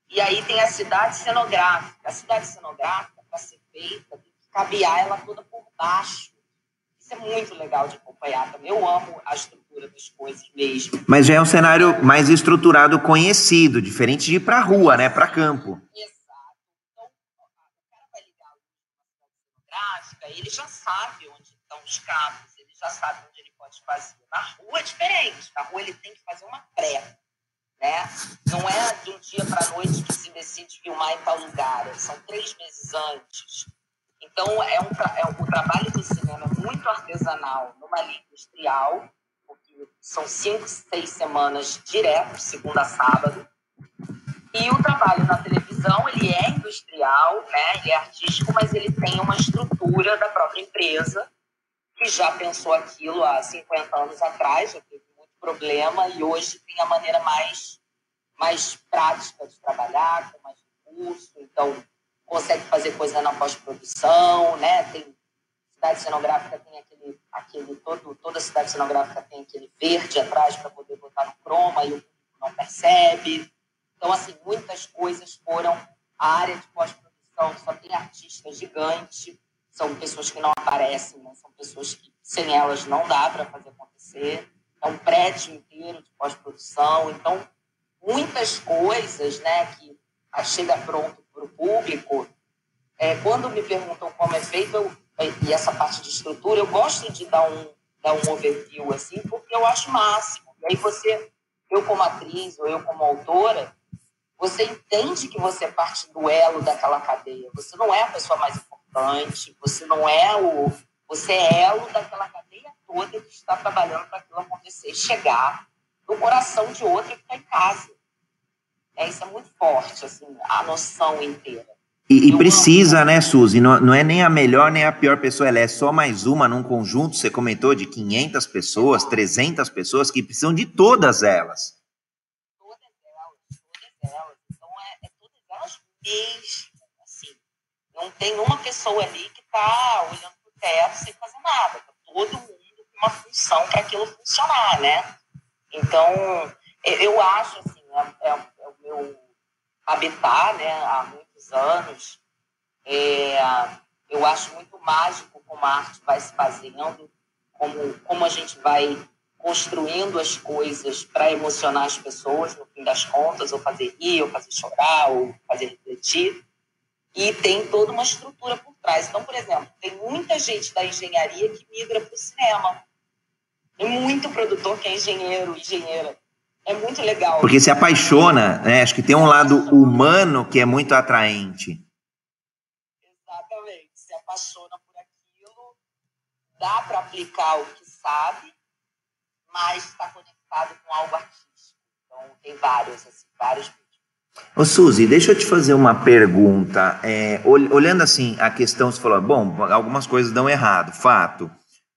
E aí tem a cidade cenográfica. A cidade cenográfica, para ser feita, tem que cabear ela toda por baixo. Isso é muito legal de acompanhar também. Eu amo a estrutura das coisas mesmo. Mas já é um cenário mais estruturado, conhecido, diferente de ir para a rua, né? Para campo. Exato ele já sabe onde estão os cabos, ele já sabe onde ele pode fazer. Na rua é diferente, na rua ele tem que fazer uma pré. Né? Não é de um dia para a noite que se decide filmar em tal lugar, são três meses antes. Então, é um, é, o trabalho do cinema é muito artesanal, numa linha industrial, porque são cinco, seis semanas direto, segunda a sábado. E o trabalho na televisão, ele é industrial, né? ele é artístico, mas ele tem uma estrutura da própria empresa que já pensou aquilo há 50 anos atrás, já teve muito problema e hoje tem a maneira mais, mais prática de trabalhar, com mais recurso, então consegue fazer coisa na pós-produção, né? Tem cidade cenográfica tem aquele, aquele todo, toda cidade cenográfica tem aquele verde atrás para poder botar no croma e o público não percebe. Então, assim, muitas coisas foram a área de pós-produção, só tem artistas gigantes, são pessoas que não aparecem, né? são pessoas que sem elas não dá para fazer acontecer. É um prédio inteiro de pós-produção. Então, muitas coisas né, que chega pronto para o público, é, quando me perguntam como é feito, eu, e essa parte de estrutura, eu gosto de dar um, dar um overview, assim, porque eu acho máximo. E aí você, eu como atriz ou eu como autora, você entende que você é parte do elo daquela cadeia. Você não é a pessoa mais importante, você não é o. Você é elo daquela cadeia toda que está trabalhando para aquilo acontecer, chegar no coração de outra que está em casa. É, isso é muito forte, assim, a noção inteira. E, e precisa, amo... né, Suzy? Não, não é nem a melhor nem a pior pessoa, ela é só mais uma num conjunto, você comentou, de 500 pessoas, 300 pessoas que precisam de todas elas. Todas elas, todas elas. Então, é, é todas assim. Não tem uma pessoa ali que está olhando para o teto sem fazer nada. Tá todo mundo com uma função para aquilo funcionar, né? Então, eu acho, assim, é, é meu habitat né, há muitos anos. É, eu acho muito mágico como a arte vai se fazendo, como, como a gente vai construindo as coisas para emocionar as pessoas, no fim das contas, ou fazer rir, ou fazer chorar, ou fazer refletir. E tem toda uma estrutura por trás. Então, por exemplo, tem muita gente da engenharia que migra para o cinema. Tem muito produtor que é engenheiro, engenheira, é muito legal. Porque se apaixona, né? Acho que tem um lado humano que é muito atraente. Exatamente. Se apaixona por aquilo, dá para aplicar o que sabe, mas está conectado com algo artístico. Então, tem vários, assim, vários Ô Suzy, deixa eu te fazer uma pergunta. É, olhando assim a questão, você falou, bom, algumas coisas dão errado, fato.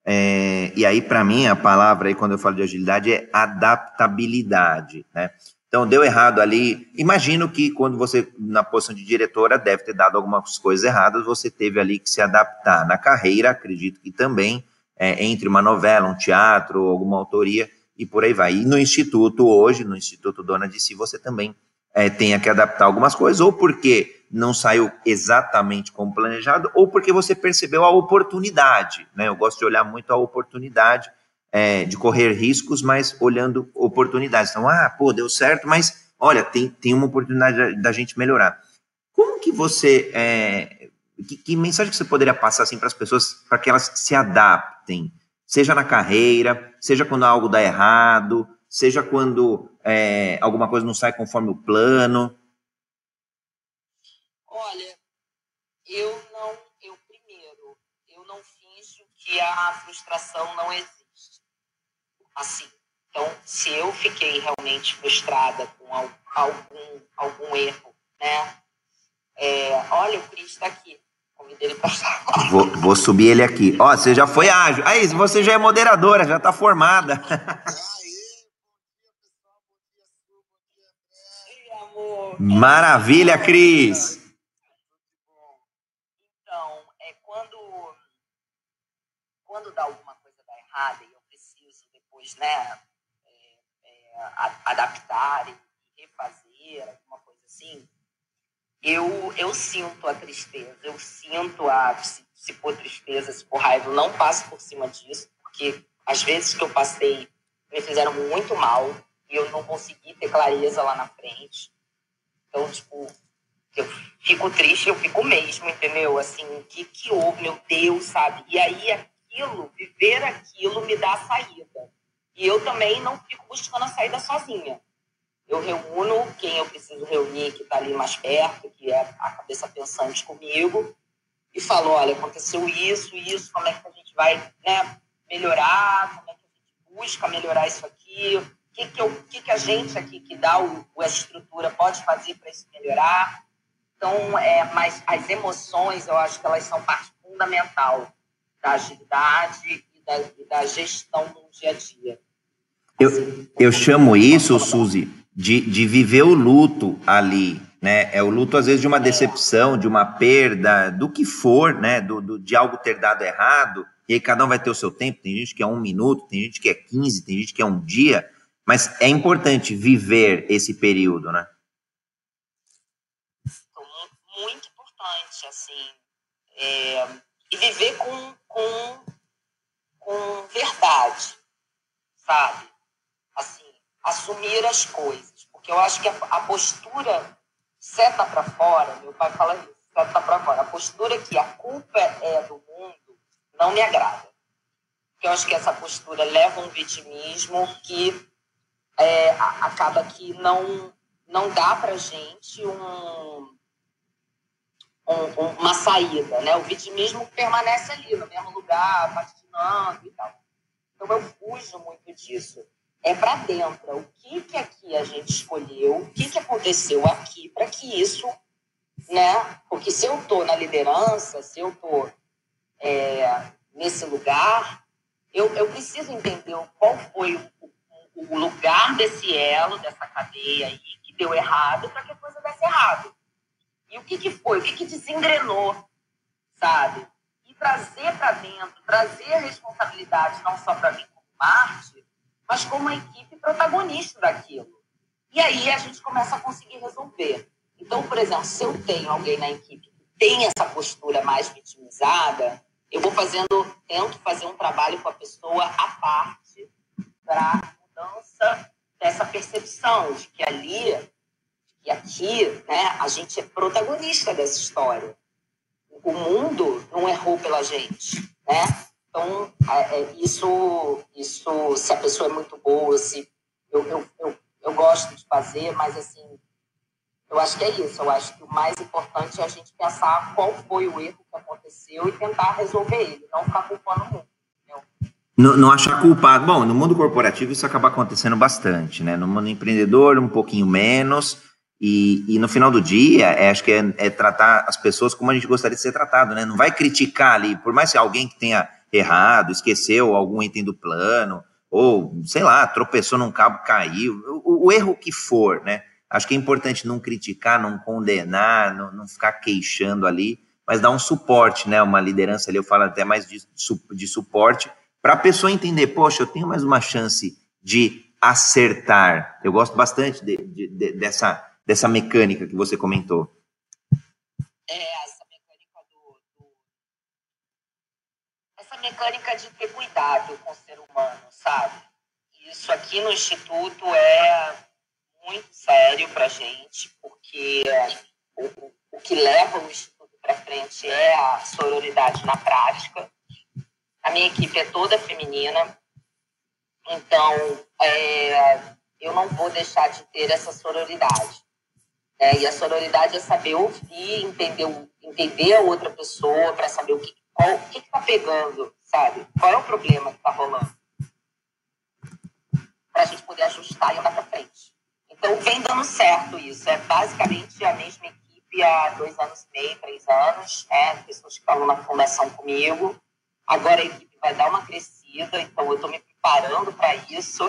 É, e aí, para mim, a palavra aí, quando eu falo de agilidade, é adaptabilidade, né? Então, deu errado ali. Imagino que quando você, na posição de diretora, deve ter dado algumas coisas erradas, você teve ali que se adaptar. Na carreira, acredito que também, é, entre uma novela, um teatro, alguma autoria, e por aí vai. E no Instituto, hoje, no Instituto Dona de Si, você também é, tenha que adaptar algumas coisas, ou porque não saiu exatamente como planejado, ou porque você percebeu a oportunidade. Né? Eu gosto de olhar muito a oportunidade, é, de correr riscos, mas olhando oportunidades. Então, ah, pô, deu certo, mas olha, tem, tem uma oportunidade da, da gente melhorar. Como que você. É, que, que, mensagem que você poderia passar assim, para as pessoas para que elas se adaptem? Seja na carreira, seja quando algo dá errado, seja quando é, alguma coisa não sai conforme o plano. Olha, eu não, eu primeiro, eu não finjo que a frustração não existe. Assim, então, se eu fiquei realmente frustrada com algum, algum erro, né? É, olha, o Cris está aqui. Vou, vou subir ele aqui. Ó, você já foi ágil. Aí, você já é moderadora, já está formada. Maravilha, Cris! quando dá alguma coisa dá errada e eu preciso depois, né, é, é, adaptar e refazer, alguma coisa assim, eu, eu sinto a tristeza, eu sinto a, se, se for tristeza, se for raiva, eu não passo por cima disso, porque às vezes que eu passei me fizeram muito mal e eu não consegui ter clareza lá na frente. Então, tipo, eu fico triste, eu fico mesmo, entendeu? Assim, o que que houve, meu Deus, sabe? E aí aquilo, viver aquilo me dá a saída. E eu também não fico buscando a saída sozinha. Eu reúno quem eu preciso reunir, que está ali mais perto, que é a cabeça pensante comigo, e falo, olha, aconteceu isso, isso, como é que a gente vai né, melhorar, como é que a gente busca melhorar isso aqui, o que, que, eu, que, que a gente aqui que dá o, a estrutura pode fazer para isso melhorar. Então, é, mas as emoções, eu acho que elas são parte fundamental da agilidade e da, da gestão no dia a dia. Eu, eu chamo isso, Suzy, de, de viver o luto ali, né? É o luto, às vezes, de uma decepção, de uma perda, do que for, né? Do, do, de algo ter dado errado. E aí cada um vai ter o seu tempo. Tem gente que é um minuto, tem gente que é 15, tem gente que é um dia. Mas é importante viver esse período, né? Muito importante, assim. É, e viver com, com, com verdade, sabe? Assim, assumir as coisas. Porque eu acho que a, a postura seta para fora, meu pai fala isso, seta para fora. A postura que a culpa é do mundo não me agrada. Porque eu acho que essa postura leva um vitimismo que é, acaba que não, não dá para gente um, um, uma saída. Né? O vitimismo permanece ali, no mesmo lugar, patinando e tal. Então eu fujo muito disso é para dentro. O que que aqui a gente escolheu? O que que aconteceu aqui para que isso, né? Porque se eu estou na liderança, se eu estou é, nesse lugar, eu, eu preciso entender qual foi o, o, lugar desse elo, dessa cadeia aí, que deu errado para que a coisa desse errado. E o que que foi? O que que desengrenou, sabe? E trazer para dentro, trazer a responsabilidade não só para mim como Marte, mas como a equipe protagonista daquilo. E aí a gente começa a conseguir resolver. Então, por exemplo, se eu tenho alguém na equipe que tem essa postura mais vitimizada, eu vou fazendo, tento fazer um trabalho com a pessoa à parte para mudança dessa percepção de que ali, que aqui, né, a gente é protagonista dessa história. O mundo não errou pela gente, né? Então, é, é, isso, isso, se a pessoa é muito boa, se eu, eu, eu, eu gosto de fazer, mas assim, eu acho que é isso. Eu acho que o mais importante é a gente pensar qual foi o erro que aconteceu e tentar resolver ele, não ficar culpando o mundo. Não, não achar culpado. Bom, no mundo corporativo isso acaba acontecendo bastante, né? No mundo empreendedor, um pouquinho menos. E, e no final do dia, é, acho que é, é, tratar as pessoas como a gente gostaria de ser tratado, né? Não vai criticar ali, por mais que alguém que tenha errado, esqueceu algum item do plano, ou, sei lá, tropeçou num cabo, caiu, o, o erro que for, né? Acho que é importante não criticar, não condenar, não, não ficar queixando ali, mas dar um suporte, né? Uma liderança ali, eu falo até mais de, de suporte, para a pessoa entender, poxa, eu tenho mais uma chance de acertar. Eu gosto bastante de, de, de, dessa, dessa mecânica que você comentou. É, mecânica de ter cuidado com o ser humano, sabe? Isso aqui no Instituto é muito sério para gente, porque o, o que leva o Instituto para frente é a sororidade na prática. A minha equipe é toda feminina, então é, eu não vou deixar de ter essa sororidade. É, e a sororidade é saber ouvir, entender, entender a outra pessoa, para saber o que está pegando sabe? Qual é o problema que está rolando? Para a gente poder ajustar e andar para frente. Então, vem dando certo isso. É basicamente a mesma equipe há dois anos e meio, três anos, né? Pessoas que estão na fundação comigo. Agora a equipe vai dar uma crescida, então eu estou me preparando para isso.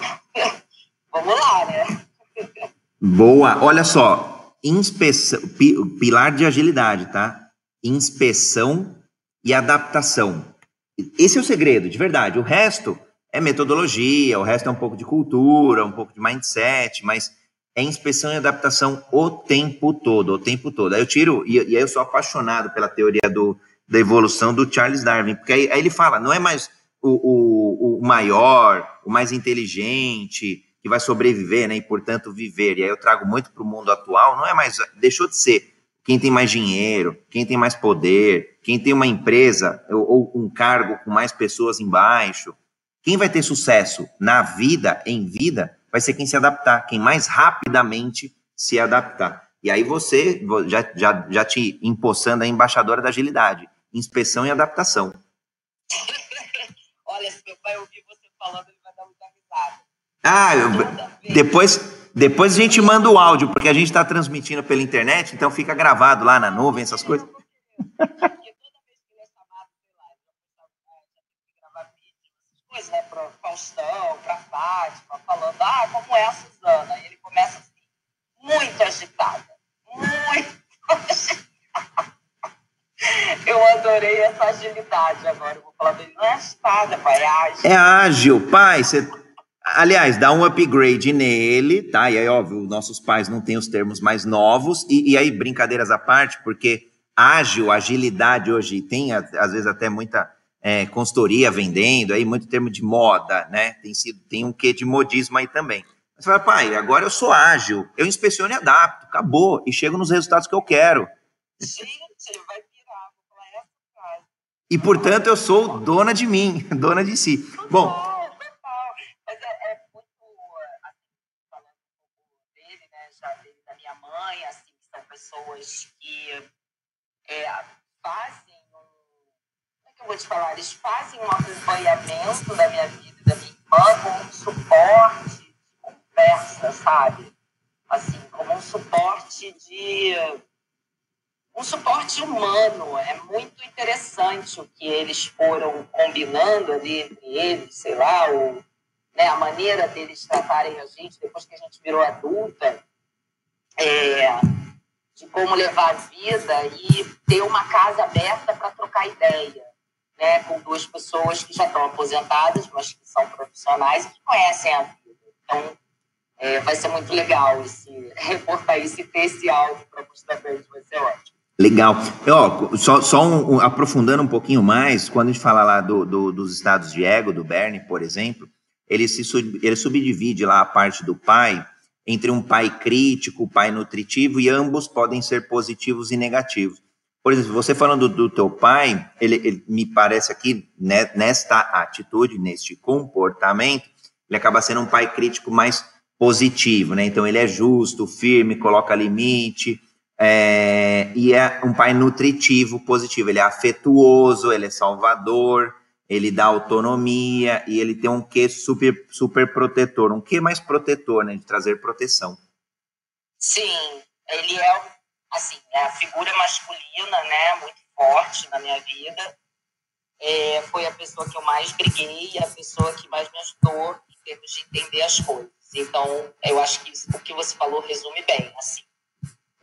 Vamos lá, né? Boa. Olha só, inspeção, pilar de agilidade, tá? Inspeção e adaptação. Esse é o segredo, de verdade. O resto é metodologia, o resto é um pouco de cultura, um pouco de mindset, mas é inspeção e adaptação o tempo todo, o tempo todo. Aí eu tiro, e, e aí eu sou apaixonado pela teoria do, da evolução do Charles Darwin, porque aí, aí ele fala, não é mais o, o, o, maior, o mais inteligente, que vai sobreviver, né, e portanto viver. E aí eu trago muito para o mundo atual, não é mais, deixou de ser quem tem mais dinheiro, quem tem mais poder, quem tem uma empresa ou, ou um cargo com mais pessoas embaixo. Quem vai ter sucesso na vida, em vida, vai ser quem se adaptar, quem mais rapidamente se adaptar. E aí você, já, já, já te empossando a embaixadora da agilidade, inspeção e adaptação. Olha, se meu pai ouvir você falando, ele vai dar muita risada. Ah, eu, depois, depois a gente manda o áudio, porque a gente está transmitindo pela internet, então fica gravado lá na nuvem, essas coisas. Jornais, né, para Faustão, para Fátima, falando, ah, como é a Suzana? E ele começa assim, muito agitada, muito agitada. Eu adorei essa agilidade agora. Eu vou falar dele, não é agitada, pai, é ágil. É ágil, pai, você Aliás, dá um upgrade nele, tá? E aí, óbvio, nossos pais não têm os termos mais novos. E, e aí, brincadeiras à parte, porque ágil, agilidade hoje tem, às vezes, até muita é, consultoria vendendo, aí muito termo de moda, né? Tem, sido, tem um quê de modismo aí também. Você fala, pai, agora eu sou ágil, eu inspeciono e adapto, acabou, e chego nos resultados que eu quero. Gente, vai virar, vou falar essa frase. E, portanto, eu sou dona de mim, dona de si. Bom, pessoas que é, fazem te falar? Eles fazem um acompanhamento da minha vida da minha irmã como um suporte de conversa, sabe? Assim, como um suporte de um suporte humano. É muito interessante o que eles foram combinando ali entre eles, sei lá, o, né, a maneira deles tratarem a gente depois que a gente virou adulta. É, de como levar a vida e ter uma casa aberta para trocar ideia, né, com duas pessoas que já estão aposentadas, mas que são profissionais e que conhecem a vida. Então, é, vai ser muito legal esse reportar esse ter esse áudio para mostrar vai ser ótimo. Legal. Ó, só, só um, um, aprofundando um pouquinho mais, quando a gente fala lá do, do, dos estados de ego, do Bernie, por exemplo, ele, se, ele subdivide lá a parte do pai entre um pai crítico, pai nutritivo, e ambos podem ser positivos e negativos. Por exemplo, você falando do, teu pai, ele, ele, me parece aqui, né, nesta atitude, neste comportamento, ele acaba sendo um pai crítico mais positivo, né? Então ele é justo, firme, coloca limite, é, e é um pai nutritivo, positivo. Ele é afetuoso, ele é salvador, ele dá autonomia e ele tem um quê super, super protetor, um quê mais protetor, né, de trazer proteção. Sim, ele é, assim, é a figura masculina, né, muito forte na minha vida. É, foi a pessoa que eu mais briguei a pessoa que mais me ajudou em termos de entender as coisas. Então, eu acho que o que você falou resume bem, assim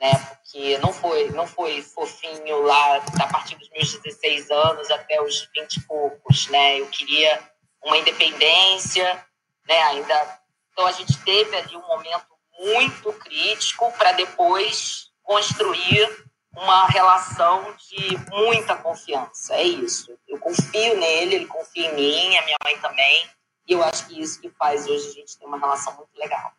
né? Porque não foi, não foi fofinho lá a partir dos meus 16 anos até os 20 e poucos, né? Eu queria uma independência, né? Ainda então a gente teve ali um momento muito crítico para depois construir uma relação de muita confiança. É isso. Eu confio nele, ele confia em mim, a minha mãe também. E eu acho que isso que faz hoje a gente ter uma relação muito legal.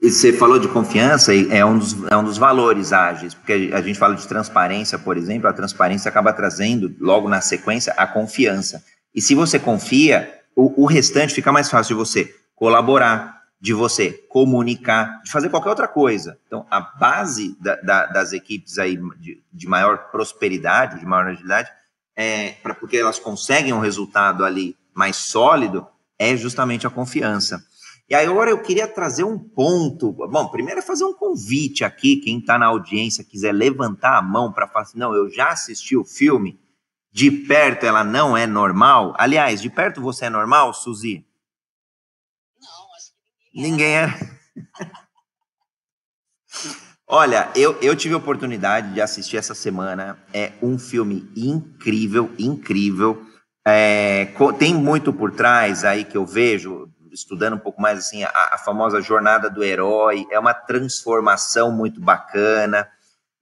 E você falou de confiança, e é um, dos, é um dos valores ágeis, porque a gente fala de transparência, por exemplo, a transparência acaba trazendo, logo na sequência, a confiança. E se você confia, o, o restante fica mais fácil de você colaborar, de você comunicar, de fazer qualquer outra coisa. Então, a base da, da, das equipes aí de, de, maior prosperidade, de maior agilidade, é, pra, porque elas conseguem um resultado ali mais sólido, é justamente a confiança. E agora eu queria trazer um ponto. Bom, primeiro é fazer um convite aqui, quem está na audiência quiser levantar a mão para falar assim, não, eu já assisti o filme, de perto ela não é normal. Aliás, de perto você é normal, Suzy? Ninguém é. Olha, eu, eu tive a oportunidade de assistir essa semana. É um filme incrível, incrível. É, tem muito por trás aí que eu vejo estudando um pouco mais assim a, a famosa jornada do herói, é uma transformação muito bacana.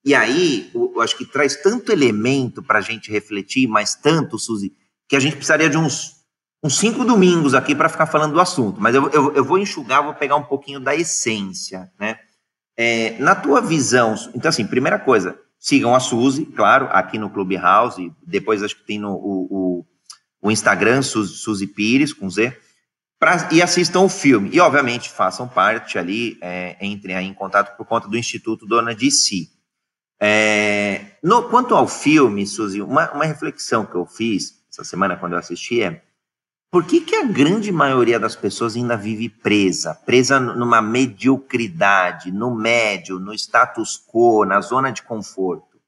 E aí, eu acho que traz tanto elemento para a gente refletir, mas tanto, Suzy, que a gente precisaria de uns, uns cinco domingos aqui para ficar falando do assunto. Mas eu, eu, eu, vou enxugar, vou pegar um pouquinho da essência, né? É, na tua visão, então assim, primeira coisa, sigam a Suzy, claro, aqui no Clubhouse, depois acho que tem no o, o, o Instagram, Suzy, Suzy Pires, com Z, pra, e assistam o filme. E, obviamente, façam parte ali, é, entrem aí em contato por conta do Instituto Dona de Si. É, no, quanto ao filme, Suzy, uma, uma reflexão que eu fiz essa semana quando eu assisti é por que, que a grande maioria das pessoas ainda vive presa, presa numa mediocridade, no médio, no status quo, na zona de conforto?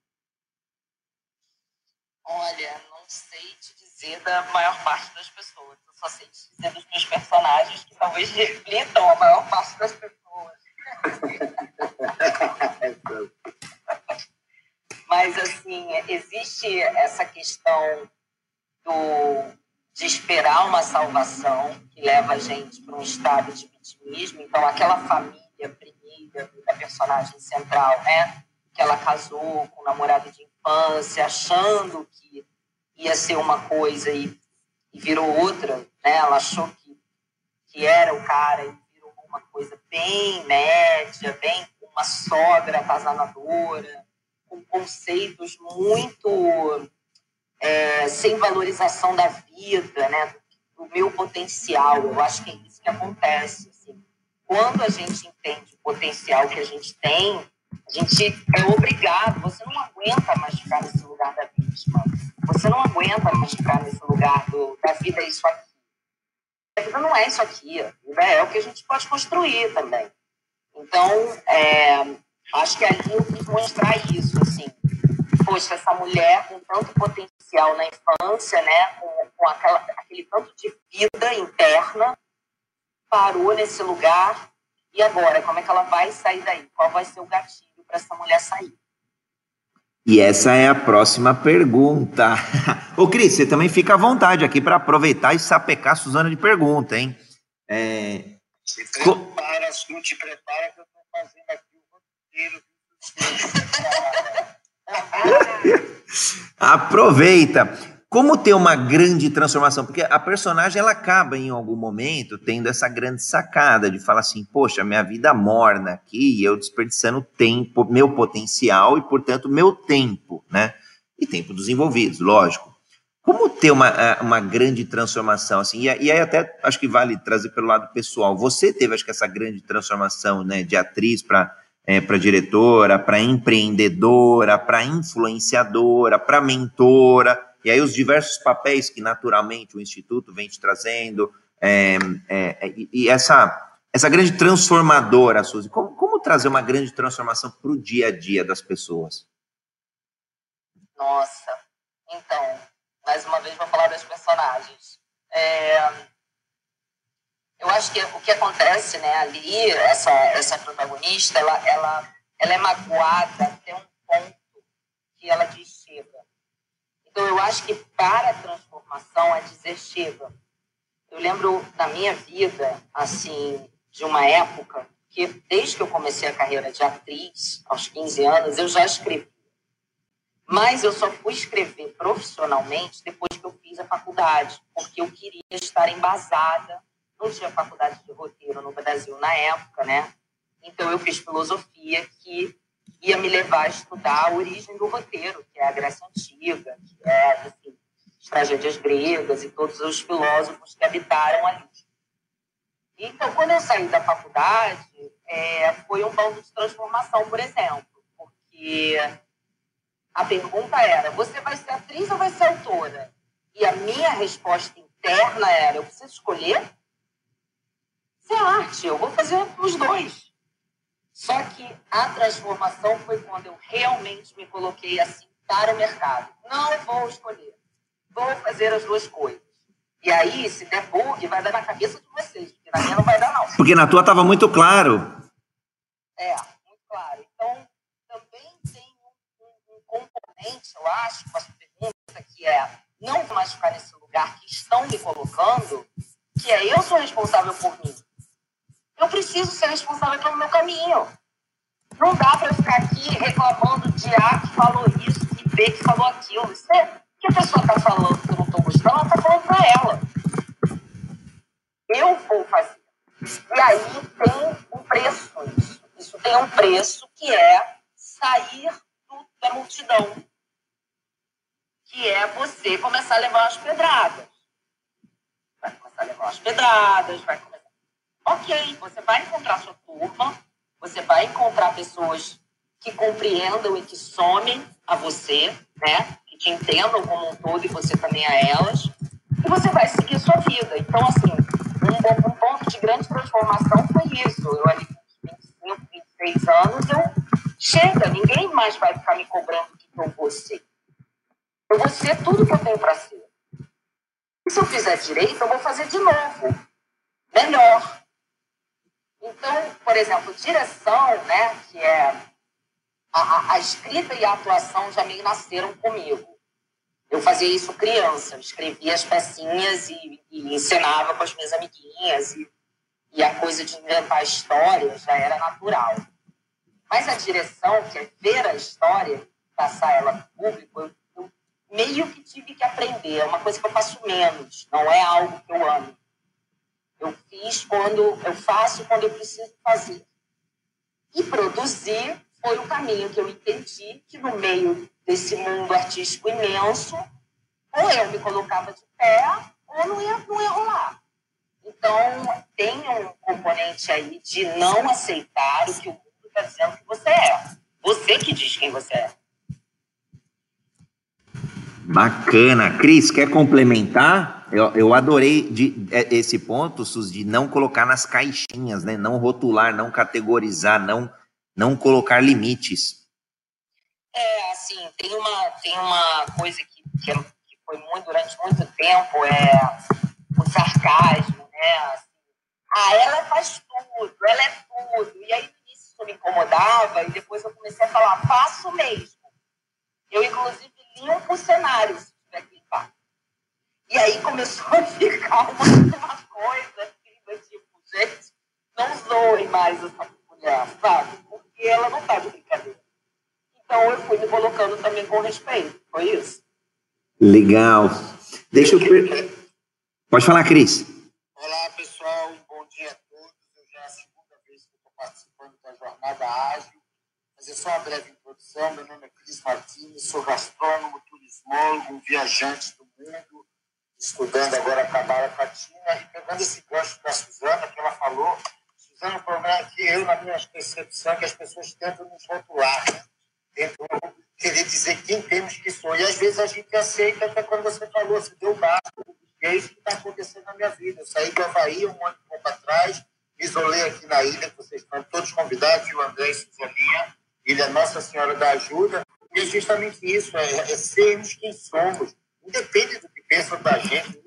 Olha, não sei te dizer da maior parte das pessoas. Eu só sei te dizer dos meus personagens que talvez reflitam a maior parte das pessoas. Mas, assim, existe essa questão do, de esperar uma salvação que leva a gente para um estado de vitimismo. Então, aquela família primeira da personagem central, né? Que ela casou com um namorado de infância, achando que ia ser uma coisa e, e virou outra, né? Ela achou que, que era o cara e virou uma coisa bem média, bem uma sogra atazaladora, com conceitos muito é, sem valorização da vida, né? Do meu potencial. Eu acho que é isso que acontece. Assim. Quando a gente entende o potencial que a gente tem, a gente é obrigado. Você não aguenta mais ficar nesse lugar da vítima. Você não aguenta mais ficar nesse lugar do, da vida é isso aqui. A vida não é isso aqui. Vida é o que a gente pode construir também. Então, é, acho que ali eu quis mostrar isso. Poxa, essa mulher com tanto potencial na infância, né, com, com aquela, aquele tanto de vida interna, parou nesse lugar. E agora, como é que ela vai sair daí? Qual vai ser o gatilho para essa mulher sair? E essa é a próxima pergunta. Ô, Cris, você também fica à vontade aqui para aproveitar e sapecar a Suzana de pergunta, hein? É... Se prepara, Co... te prepara que eu estou fazendo aqui o roteiro. Aproveita. Como ter uma grande transformação? Porque a personagem ela acaba em algum momento tendo essa grande sacada de falar assim: poxa, minha vida morna aqui, eu desperdiçando tempo, meu potencial e, portanto, meu tempo, né? E tempo dos envolvidos, lógico. Como ter uma, uma grande transformação assim? E, aí até acho que vale trazer pelo lado pessoal. Você teve acho que essa grande transformação, né, de atriz para é, para diretora, para empreendedora, para influenciadora, para mentora e aí os diversos papéis que naturalmente o Instituto vem te trazendo, é, é, é e, essa, essa grande transformadora, Suzy, como, como trazer uma grande transformação para o dia a dia das pessoas? Nossa, então, mais uma vez vou falar das personagens. É, eu acho que o que acontece né, ali, essa, essa protagonista, ela, ela, ela é magoada até um ponto que ela diz chega. Então, eu acho que para a transformação é dizer chega. Eu lembro da minha vida, assim, de uma época que, desde que eu comecei a carreira de atriz, aos 15 anos, eu já escrevi. Mas eu só fui escrever profissionalmente depois que eu fiz a faculdade, porque eu queria estar embasada. Não tinha faculdade de roteiro no Brasil na época, né? Então eu fiz filosofia, que ia me levar a estudar a origem do roteiro, que é a Grécia Antiga, que é enfim, as tragédias gregas e todos os filósofos que habitaram ali. Então, quando eu saí da faculdade, é, foi um ponto de transformação, por exemplo, porque a pergunta era: você vai ser atriz ou vai ser autora? E a minha resposta interna era: eu preciso escolher? Isso é arte, eu vou fazer os dois. Só que a transformação foi quando eu realmente me coloquei assim para o mercado. Não vou escolher. Vou fazer as duas coisas. E aí, se der bug, vai dar na cabeça de vocês, porque na minha não vai dar, não. Porque na tua estava muito claro. É, muito claro. Então, também tem um, um, um componente, eu acho, com a sua pergunta, que é não mais ficar nesse lugar que estão me colocando, que é eu sou responsável por mim. Eu preciso ser responsável pelo meu caminho. Não dá para ficar aqui reclamando de A que falou isso e B que falou aquilo. Isso é o que a pessoa está falando que eu não estou gostando, ela está falando para ela. Eu vou fazer. E aí tem um preço isso. Isso tem um preço que é sair do, da multidão. Que é você começar a levar as pedradas. Vai começar a levar as pedradas, vai começar ok, você vai encontrar sua turma, você vai encontrar pessoas que compreendam e que somem a você, né? Que te entendam como um todo e você também a elas. E você vai seguir sua vida. Então, assim, um, um ponto de grande transformação foi isso. Eu ali com 25, 26 anos, eu chega, ninguém mais vai ficar me cobrando o que eu vou ser. Eu vou ser tudo que eu tenho para ser. E se eu fizer direito, eu vou fazer de novo, melhor. Então, por exemplo, direção, né, que é a, a escrita e a atuação já meio nasceram comigo. Eu fazia isso criança, eu escrevia as pecinhas e, e ensinava com as minhas amiguinhas e, e a coisa de inventar histórias já era natural. Mas a direção, que é ver a história, passar ela para o público, eu, eu meio que tive que aprender. É uma coisa que eu faço menos, não é algo que eu amo. Eu fiz quando eu faço quando eu preciso fazer. E produzir foi o caminho que eu entendi que no meio desse mundo artístico imenso, ou eu me colocava de pé, ou não ia, não ia rolar. Então, tem um componente aí de não aceitar o que o mundo está dizendo que você é. Você que diz quem você é. Bacana. Cris, quer complementar? Eu, eu adorei de, é, esse ponto, Sus, de não colocar nas caixinhas, né? Não rotular, não categorizar, não, não colocar limites. É, assim, tem uma, tem uma coisa que, que, que foi muito, durante muito tempo, é o sarcasmo, né? Assim, ah, ela faz tudo, ela é tudo. E aí, isso me incomodava, e depois eu comecei a falar, faço mesmo. Eu, inclusive, limpo por cenário, se tiver que limpar. E aí começou a ficar uma, uma coisa assim, tipo, gente, não zoem mais essa mulher, sabe? Porque ela não tá de brincadeira. Então eu fui me colocando também com respeito. Foi isso. Legal. Deixa eu. Pode falar, Cris. Olá, pessoal. Bom dia a todos. Eu já é a segunda vez que estou participando da Jornada Ágil. Fazer só uma breve introdução. Meu nome é Cris Martins, sou gastrônomo, turismólogo, viajante do mundo, estudando agora a Cabala Patina e pegando esse gancho da Suzana, que ela falou. Suzana, o problema é que eu, na minha percepção, que as pessoas tentam nos rotular, né? tentam querer dizer quem temos que sou. E às vezes a gente aceita, até quando você falou, você deu básico. E é isso que está acontecendo na minha vida. Eu saí do Havaí um ano e pouco atrás, me isolei aqui na ilha, que vocês estão todos convidados, o André e Suzaninha é Nossa Senhora da Ajuda, e é justamente isso, é, é sermos quem somos, independe do que pensam da gente,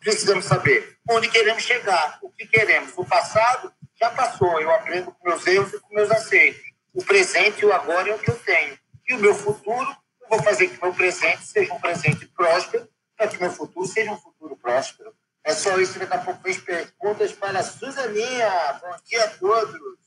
precisamos saber, onde queremos chegar, o que queremos. O passado já passou, eu aprendo com meus erros e com meus acertos. O presente e o agora é o que eu tenho. E o meu futuro, eu vou fazer que meu presente seja um presente próspero, para que meu futuro seja um futuro próspero. É só isso, daqui a pouco fez perguntas para a Suzaninha. Bom dia a todos.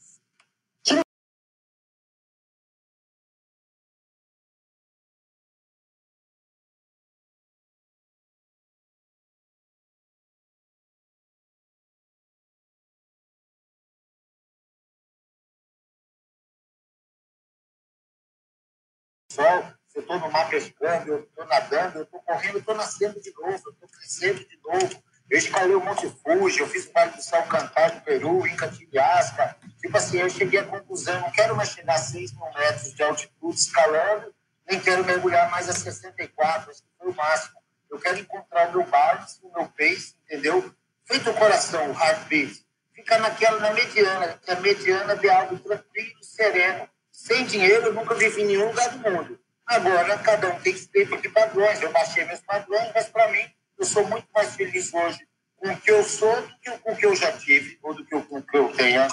Sol, eu estou no mar pescando, eu estou nadando, eu estou correndo, eu estou nascendo de novo, eu estou crescendo de novo. Eu escalei o Monte Fuji, eu fiz o Vale do Sal Cantar no Peru, Inca Tibiasca. Tipo assim, eu cheguei à conclusão, não quero mais chegar a 6 mil metros de altitude escalando, nem quero mergulhar mais a 64, esse foi o máximo. Eu quero encontrar o meu balance, o meu pace, entendeu? Feito o coração, o heartbeat. Ficar naquela, na mediana, que a mediana de algo tranquilo, sereno, sem dinheiro, eu nunca vivi em nenhum lugar do mundo. Agora, cada um tem que ter de padrões. Eu baixei meus padrões, mas para mim, eu sou muito mais feliz hoje com o que eu sou do que com o que eu já tive, ou do que com o que eu tenho.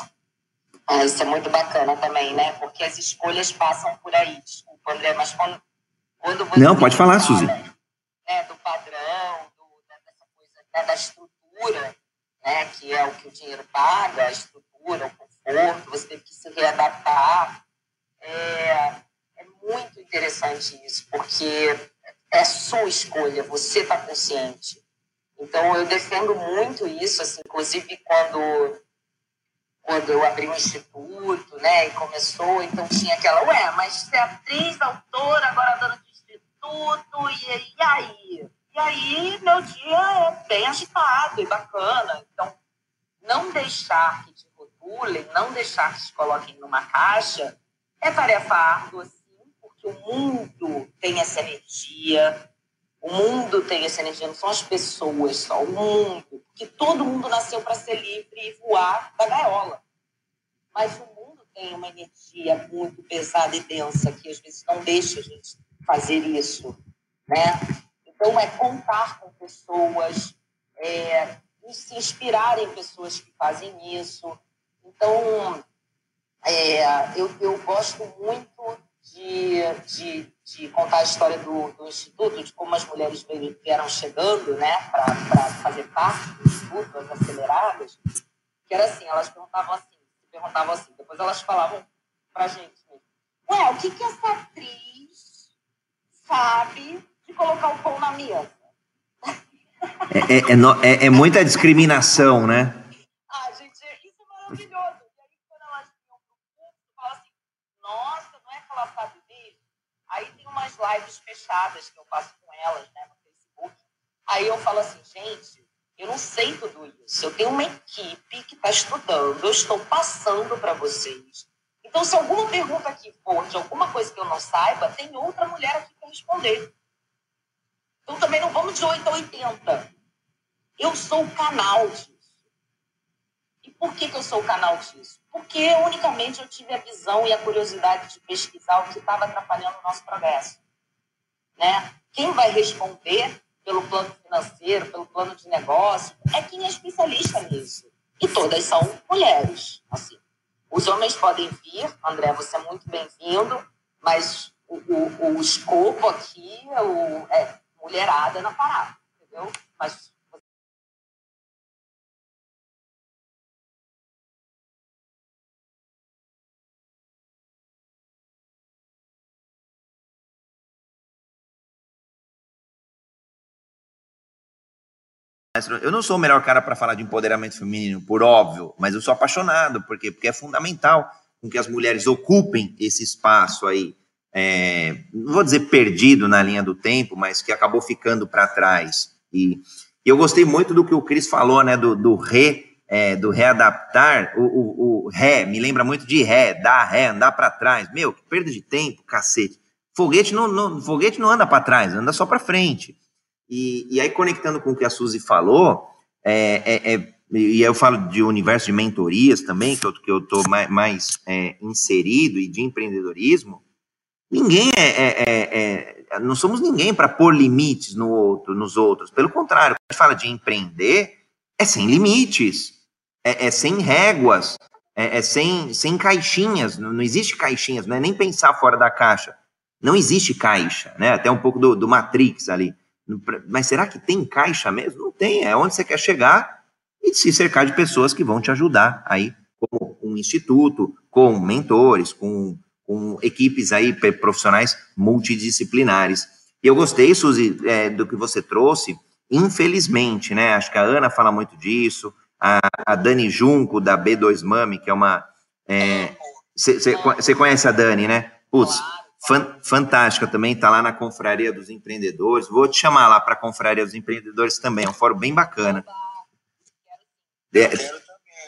Ah, isso é muito bacana também, né? Porque as escolhas passam por aí. Desculpa, André, mas quando, quando você. Não, pode falar, Suzy. Né, do padrão, do, dessa coisa, né, da estrutura, né? Que é o que o dinheiro paga, a estrutura, o conforto, você teve que se readaptar é, é muito interessante isso, porque é sua escolha, você está consciente. Então, eu defendo muito isso, assim, inclusive quando, quando eu abri o um instituto, né, e começou, então tinha aquela, ué, mas você é atriz, autora, agora dona de instituto, e, e aí? E aí, meu dia é bem agitado e bacana. Então, não deixar que te rotulem, não deixar que te coloquem numa caixa, é tarefa árdua, sim, porque o mundo tem essa energia, o mundo tem essa energia, não são as pessoas só, o mundo. Porque todo mundo nasceu para ser livre e voar da gaiola. Mas o mundo tem uma energia muito pesada e densa que às vezes não deixa a gente fazer isso. né? Então, é contar com pessoas, é, se inspirar em pessoas que fazem isso. Então, é, eu, eu gosto muito de, de, de, contar a história do, do Instituto, de como as mulheres vieram chegando né, para fazer parte do Instituto, as aceleradas, que era assim, elas perguntavam assim, perguntavam assim, depois elas falavam para a gente, ué, o que, que essa atriz sabe de colocar o pão na mesa? É, é, é, é, muita discriminação, né? Ah, gente, isso é maravilhoso. E aí, quando elas vinham pro público, falam assim, nossa, não é que ela sabe mesmo? Aí tem umas lives fechadas que eu faço com elas, né, no Facebook. Aí eu falo assim, gente, eu não sei tudo isso. Eu tenho uma equipe que está estudando, eu estou passando para vocês. Então, se alguma pergunta aqui for de alguma coisa que eu não saiba, tem outra mulher aqui para responder. Então também não vamos de 8 a 80. Eu sou o canal disso. E por que, que eu sou o canal disso? Porque unicamente eu tive a visão e a curiosidade de pesquisar o que estava atrapalhando o nosso progresso. Né? Quem vai responder pelo plano financeiro, pelo plano de negócio, é quem é especialista nisso. E todas são mulheres. Assim. Os homens podem vir, André, você é muito bem-vindo, mas o, o, o escopo aqui o, é mulherada na parada, entendeu? Mas Eu não sou o melhor cara para falar de empoderamento feminino, por óbvio, mas eu sou apaixonado, porque, porque é fundamental com que as mulheres ocupem esse espaço aí é, não vou dizer perdido na linha do tempo, mas que acabou ficando para trás. E, e, eu gostei muito do que o Cris falou, né, do, do re, é, do readaptar, o, o, o, ré, me lembra muito de ré, dar ré, andar para trás. Meu, que perda de tempo, cacete. Foguete não, não foguete não anda para trás, anda só para frente. E, e aí, conectando com o que a Suzy falou, é, é, é e eu falo de universo de mentorias também, que eu, que eu tô mais, é, inserido, e de empreendedorismo, Ninguém é, é não somos ninguém para pôr limites no outro, nos outros. Pelo contrário, quando a gente fala de empreender, é sem limites, é, é sem réguas, é, é, sem, sem caixinhas. Não, não, existe caixinhas, não é nem pensar fora da caixa. Não existe caixa, né? Até um pouco do, do Matrix ali. Mas será que tem caixa mesmo? Não tem. É onde você quer chegar e se cercar de pessoas que vão te ajudar aí, como um instituto, com mentores, com com equipes aí profissionais multidisciplinares. E eu gostei, Suzy, é, do que você trouxe. Infelizmente, né? Acho que a Ana fala muito disso, a, a Dani Junco, da B2 Mami, que é uma. Você é, conhece a Dani, né? Putz, fan, fantástica também, tá lá na Confraria dos Empreendedores. Vou te chamar lá para a Confraria dos Empreendedores também, é um fórum bem bacana. É,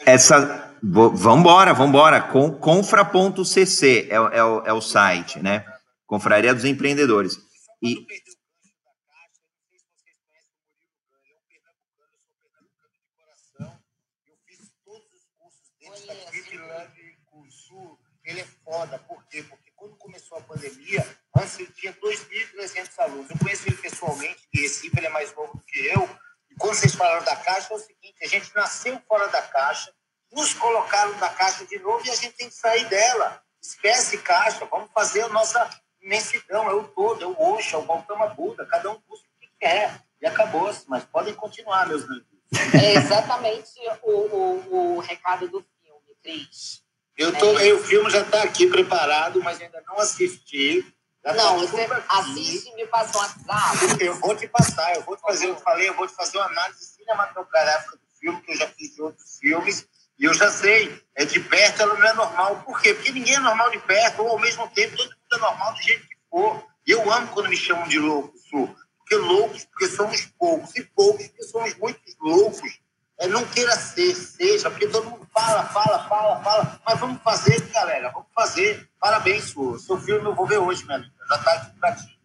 essa, Vambora, vambora. Com, confra.cc é, é, o, é o site, né? Confraria dos Empreendedores. E. Ele é foda, por quê? Porque quando começou a pandemia, antes ele tinha 2.300 alunos. Eu conheço ele pessoalmente, de Recife, ele é mais novo do que eu. E quando vocês falaram da Caixa, é o seguinte: a gente nasceu fora da Caixa, nos colocaram na caixa de novo e a gente tem que sair dela. Esquece caixa, vamos fazer a nossa imensidão, é o todo, é o Osha, é o Gautama Buda, cada um busca o que quer. E acabou-se, mas podem continuar, meus amigos. É exatamente o, o, o recado do filme, Cris. Eu tô, é. O filme já está aqui preparado, mas ainda não assisti. Já tá não, tá você assiste e me passa um WhatsApp. Eu vou te passar, eu vou te fazer, eu falei, eu vou te fazer uma análise cinematográfica do filme, que eu já fiz de outros filmes, e eu já sei, é de perto ela não é normal. Por quê? Porque ninguém é normal de perto, ou ao mesmo tempo todo mundo é normal do jeito que for. E eu amo quando me chamam de louco, Su. Porque loucos, porque somos poucos, e poucos, porque somos muitos loucos. É, não queira ser, seja, porque todo mundo fala, fala, fala, fala. Mas vamos fazer, galera, vamos fazer. Parabéns, Su. Seu filme eu vou ver hoje, minha amiga. Já está aqui pra ti.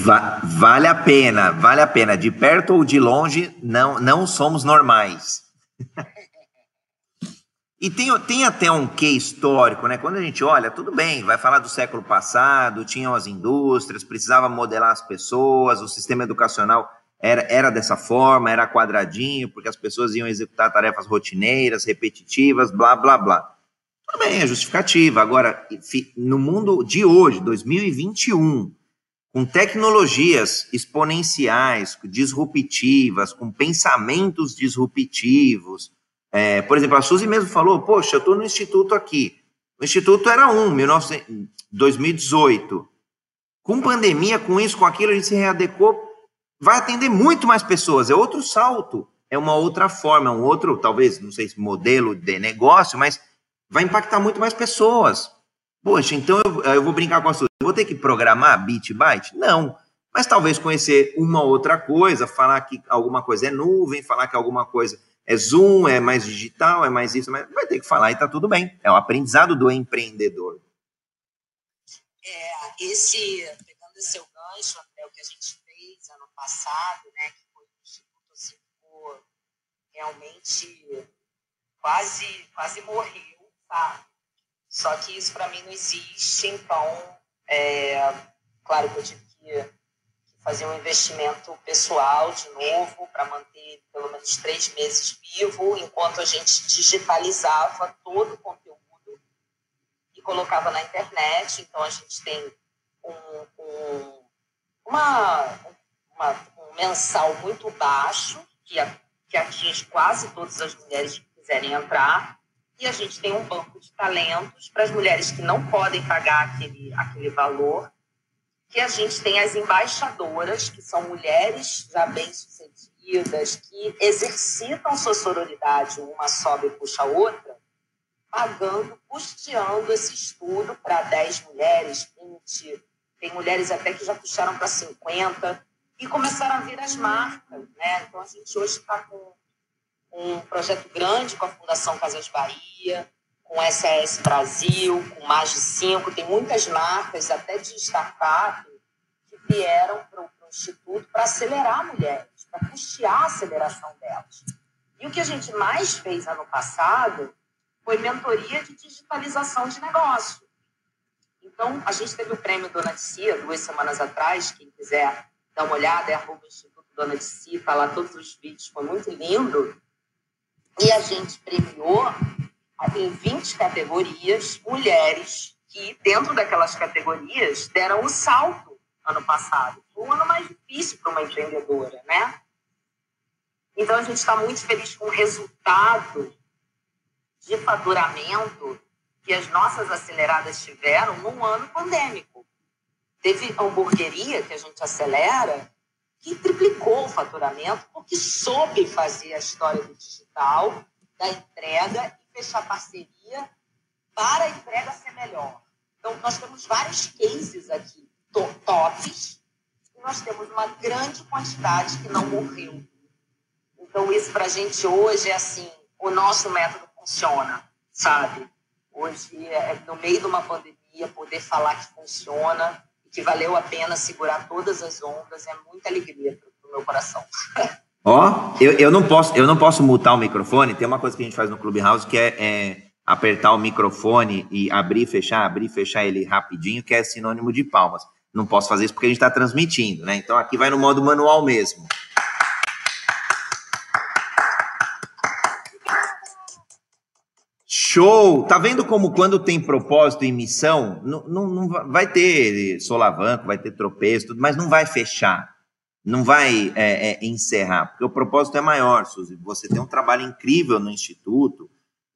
Va vale a pena, vale a pena. De perto ou de longe, não, não somos normais. E tem, tem até um quê histórico, né? Quando a gente olha, tudo bem, vai falar do século passado, tinham as indústrias, precisava modelar as pessoas, o sistema educacional era, era dessa forma, era quadradinho, porque as pessoas iam executar tarefas rotineiras, repetitivas, blá, blá, blá. Tudo bem, é justificativa. Agora, no mundo de hoje, 2021, com tecnologias exponenciais, disruptivas, com pensamentos disruptivos, é, por exemplo, a Suzy mesmo falou: Poxa, eu estou no instituto aqui. O instituto era um, 19, 2018. Com pandemia, com isso, com aquilo, a gente se readecou. Vai atender muito mais pessoas. É outro salto. É uma outra forma, é um outro, talvez, não sei se modelo de negócio, mas vai impactar muito mais pessoas. Poxa, então eu, eu vou brincar com a Suzy. Eu vou ter que programar bit byte? Não. Mas talvez conhecer uma outra coisa, falar que alguma coisa é nuvem, falar que alguma coisa é Zoom, é mais digital, é mais isso, mas vai ter que falar e está tudo bem. É o aprendizado do empreendedor. É, esse, pegando esse seu gancho, até o que a gente passado, né, que foi assim, realmente quase, quase morreu, tá? Só que isso para mim não existe, então, é, claro que eu tive que fazer um investimento pessoal de novo para manter pelo menos três meses vivo, enquanto a gente digitalizava todo o conteúdo e colocava na internet. Então a gente tem um, um, uma, uma, um mensal muito baixo que, que atinge quase todas as mulheres que quiserem entrar. E a gente tem um banco de talentos para as mulheres que não podem pagar aquele, aquele valor que a gente tem as embaixadoras, que são mulheres já bem-sucedidas, que exercitam sua sororidade, uma sobe e puxa a outra, pagando, custeando esse estudo para 10 mulheres, 20. Tem mulheres até que já puxaram para 50 e começaram a vir as marcas. Né? Então, a gente hoje está com um projeto grande com a Fundação Casas Bahia, com SAS Brasil, com mais de cinco, tem muitas marcas, até de startup, que vieram para o Instituto para acelerar mulheres, para custear a aceleração delas. E o que a gente mais fez ano passado foi mentoria de digitalização de negócio. Então, a gente teve o prêmio Dona Cia duas semanas atrás, quem quiser dar uma olhada, é arroba Instituto Dona de Cia, está lá todos os vídeos, foi muito lindo. E a gente premiou em 20 categorias, mulheres que, dentro daquelas categorias, deram o um salto ano passado. Foi um ano mais difícil para uma empreendedora, né? Então, a gente está muito feliz com o resultado de faturamento que as nossas aceleradas tiveram num ano pandêmico. Teve hamburgueria que a gente acelera que triplicou o faturamento porque soube fazer a história do digital, da entrega fechar parceria para a entrega ser melhor. Então, nós temos vários cases aqui tops e nós temos uma grande quantidade que não morreu. Então, isso para a gente hoje é assim, o nosso método funciona, sabe? Hoje, é, no meio de uma pandemia, poder falar que funciona e que valeu a pena segurar todas as ondas é muita alegria para o meu coração. Ó, eu, eu, não posso, eu não posso mutar o microfone. Tem uma coisa que a gente faz no Clubhouse que é, é apertar o microfone e abrir fechar, abrir fechar ele rapidinho, que é sinônimo de palmas. Não posso fazer isso porque a gente está transmitindo, né? Então aqui vai no modo manual mesmo. Show! Tá vendo como quando tem propósito e missão, não, não, não vai ter solavanco, vai ter tropeço, mas não vai fechar não vai é, é, encerrar, porque o propósito é maior, Suzy. Você tem um trabalho incrível no Instituto,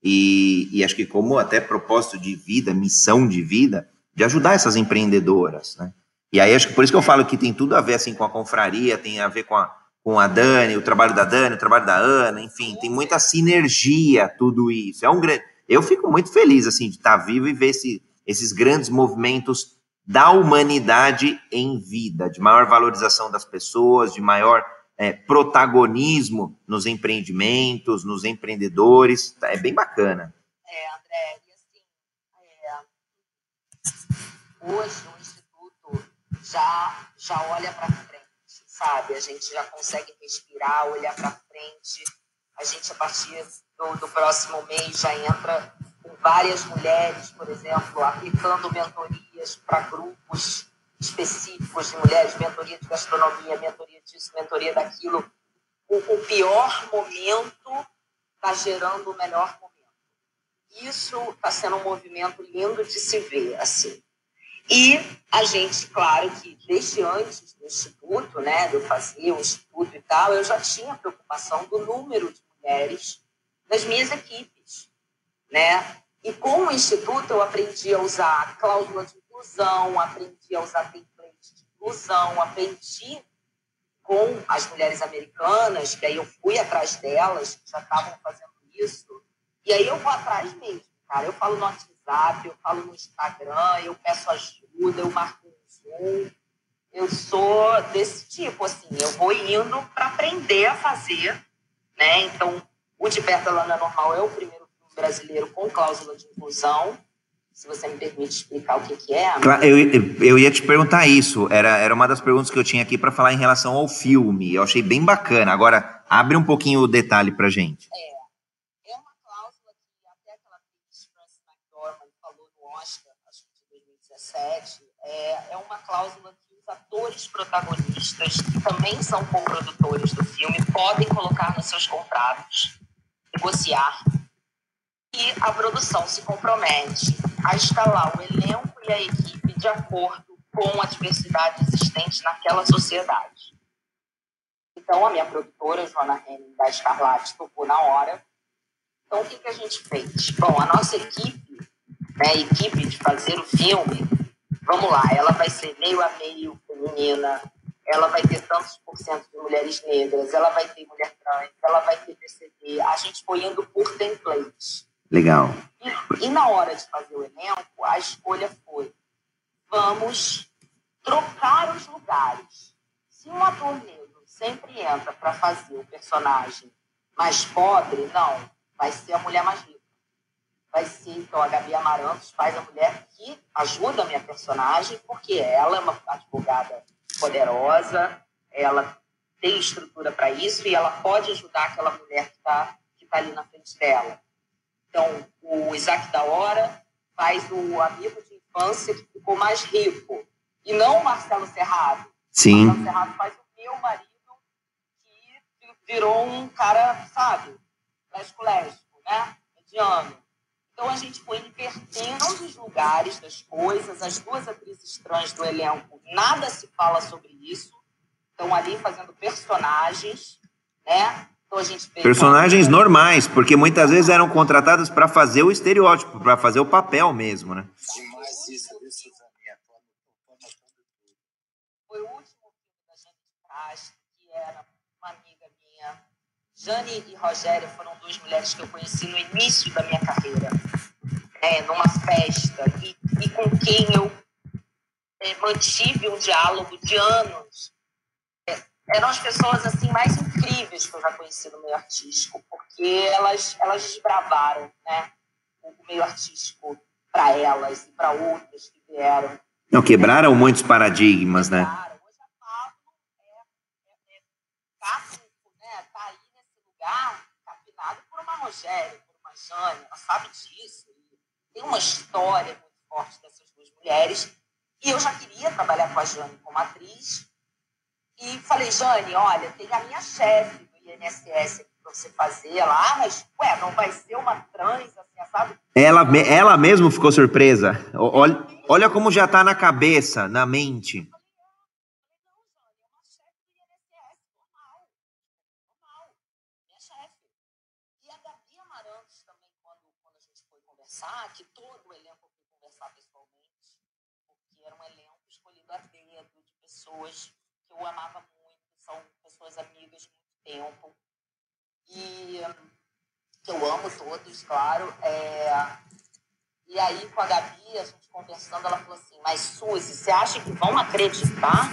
e, e, acho que como até propósito de vida, missão de vida, de ajudar essas empreendedoras, né? E aí acho que por isso que eu falo que tem tudo a ver assim com a confraria, tem a ver com a, com a Dani, o trabalho da Dani, o trabalho da Ana, enfim, tem muita sinergia tudo isso. É um grande, eu fico muito feliz assim de estar vivo e ver esse, esses grandes movimentos da humanidade em vida, de maior valorização das pessoas, de maior é, protagonismo nos empreendimentos, nos empreendedores. É bem bacana. É, André, e assim, é, hoje o Instituto já, já olha para frente, sabe? A gente já consegue respirar, olhar para frente A gente, a partir do, do próximo mês, já entra com várias mulheres, por exemplo, aplicando mentorias para grupos específicos de mulheres, mentoria de gastronomia, mentoria disso, mentoria daquilo. O, o pior momento está gerando o melhor momento. Isso está sendo um movimento lindo de se ver, assim. E a gente, claro que desde antes do Instituto, né, de eu fazer o Instituto e tal, eu já tinha preocupação do número de mulheres nas minhas equipes, né? E com o Instituto eu aprendi a usar a cláusula de inclusão, aprendi a usar template de inclusão, aprendi com as mulheres americanas, que aí eu fui atrás delas, que já estavam fazendo isso, e aí eu vou atrás mesmo, cara. Eu falo no WhatsApp, eu falo no Instagram, eu peço ajuda, eu marco um Zoom. Eu sou desse tipo, assim, eu vou indo para aprender a fazer, né? Então, o De Perto da Lana Normal é o primeiro filme brasileiro com cláusula de inclusão, se você me permite explicar o que, que é. Claro, eu, eu ia te perguntar isso. Era, era uma das perguntas que eu tinha aqui para falar em relação ao filme. Eu achei bem bacana. Agora, abre um pouquinho o detalhe para gente. É, é uma cláusula que até aquela atriz Frances McDormand falou no Oscar, acho que de 2017, é, é uma cláusula que os atores protagonistas, que também são co-produtores do filme, podem colocar nos seus contratos, negociar e a produção se compromete a escalar o elenco e a equipe de acordo com a diversidade existente naquela sociedade. Então, a minha produtora, Joana Henning, da Escarlate, tocou na hora. Então, o que, que a gente fez? Bom, a nossa equipe, né, a equipe de fazer o filme, vamos lá, ela vai ser meio a meio feminina, ela vai ter tantos por cento de mulheres negras, ela vai ter mulher trans, ela vai ter PCD. A gente foi indo por templates. Legal. E, e na hora de fazer o elenco, a escolha foi: vamos trocar os lugares. Se um ator negro sempre entra para fazer o personagem mais pobre, não, vai ser a mulher mais rica. Vai ser, então, a Gabi Amarantos faz a mulher que ajuda a minha personagem, porque ela é uma advogada poderosa, ela tem estrutura para isso e ela pode ajudar aquela mulher que está que tá ali na frente dela. Então, o Isaac da Hora faz o amigo de infância que ficou mais rico. E não o Marcelo Serrado. Sim. O Marcelo Serrado faz o meu marido, que virou um cara, sabe, lésbico-lésbico, né? Mediano. Então, a gente foi invertendo os lugares das coisas. As duas atrizes trans do elenco, nada se fala sobre isso. Estão ali fazendo personagens, né? Então Personagens normais, porque muitas vezes eram contratadas para fazer o estereótipo, para fazer o papel mesmo, né? Demais isso, Foi o último filme da de que era uma. Jane e Rogéria foram duas mulheres que eu conheci no início da minha carreira, é, numa festa, e, e com quem eu é, mantive um diálogo de anos eram as pessoas assim mais incríveis que eu já conheci no meio artístico, porque elas elas desbravaram, né, o meio artístico para elas e para outras que vieram. Não quebraram muitos paradigmas, né? Quebraram. Hoje a Pablo é, é, é capico, né? Tá aí nesse lugar capinado por uma Jane, ela sabe disso. Tem uma história muito forte dessas duas mulheres. E eu já queria trabalhar com a Jane como atriz, e falei, Jane, olha, tem a minha chefe do INSS para você fazer. Ela, ah, mas, ué, não vai ser uma trans, assim, sabe? Ela, ela mesmo ficou surpresa. Olha, olha como já está na cabeça, na mente. que todo o elenco foi conversar pessoalmente, porque era um elenco escolhido a dedo pessoas eu amava muito, são pessoas amigas de muito tempo. E que eu amo todos, claro. É... E aí, com a Gabi, a gente conversando, ela falou assim: Mas Suzy, você acha que vão acreditar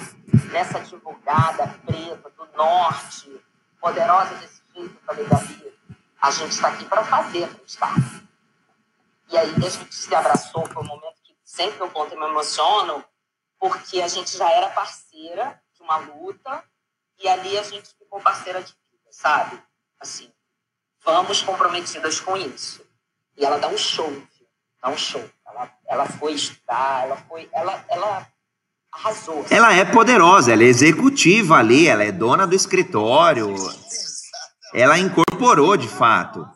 nessa advogada preta do norte, poderosa desse jeito? Eu falei, Gabi, a gente está aqui para fazer acreditar. E aí a gente se abraçou, foi um momento que sempre eu conto e me emociono, porque a gente já era parceira uma luta e ali a gente ficou parceira de vida, sabe? Assim, vamos comprometidas com isso. E ela dá um show, dá um show. Ela, ela foi estudar, ela foi, ela, ela arrasou. Assim. Ela é poderosa, ela é executiva ali, ela é dona do escritório. Ela incorporou de fato.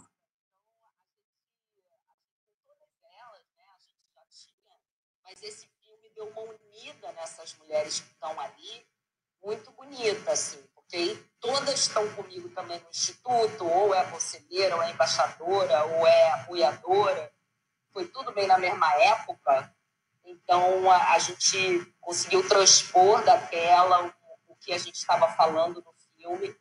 Mas esse filme deu uma unida nessas mulheres que estão ali, muito bonita, assim, porque todas estão comigo também no Instituto, ou é conselheira, ou é embaixadora, ou é apoiadora. Foi tudo bem na mesma época. Então, a, a gente conseguiu transpor da tela o, o que a gente estava falando no filme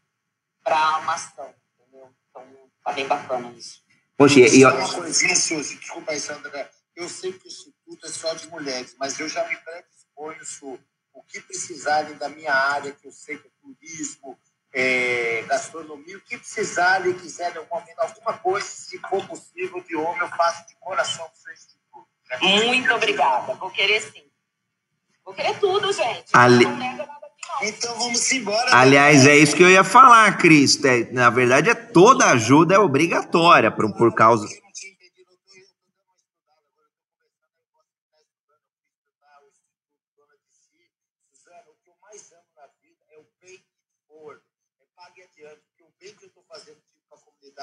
para uma ação, entendeu? Então, tá bem bacana isso. Poxa, e, e... Uma coisinha, Suzy, desculpa aí, Sandra. Eu sei que o Instituto é só de mulheres, mas eu já me predisponho, Su, o que precisarem da minha área, que eu sei que é turismo, é, gastronomia, o que precisarem, quiserem alguma, alguma coisa, se for possível, de homem, eu faço de coração para o seu Instituto. Muito obrigada, vou querer sim. Vou querer tudo, gente. Ali... Não nega nada então vamos embora. Aliás, é isso que eu ia falar, Cris. É, na verdade, é toda ajuda é obrigatória por, por causa.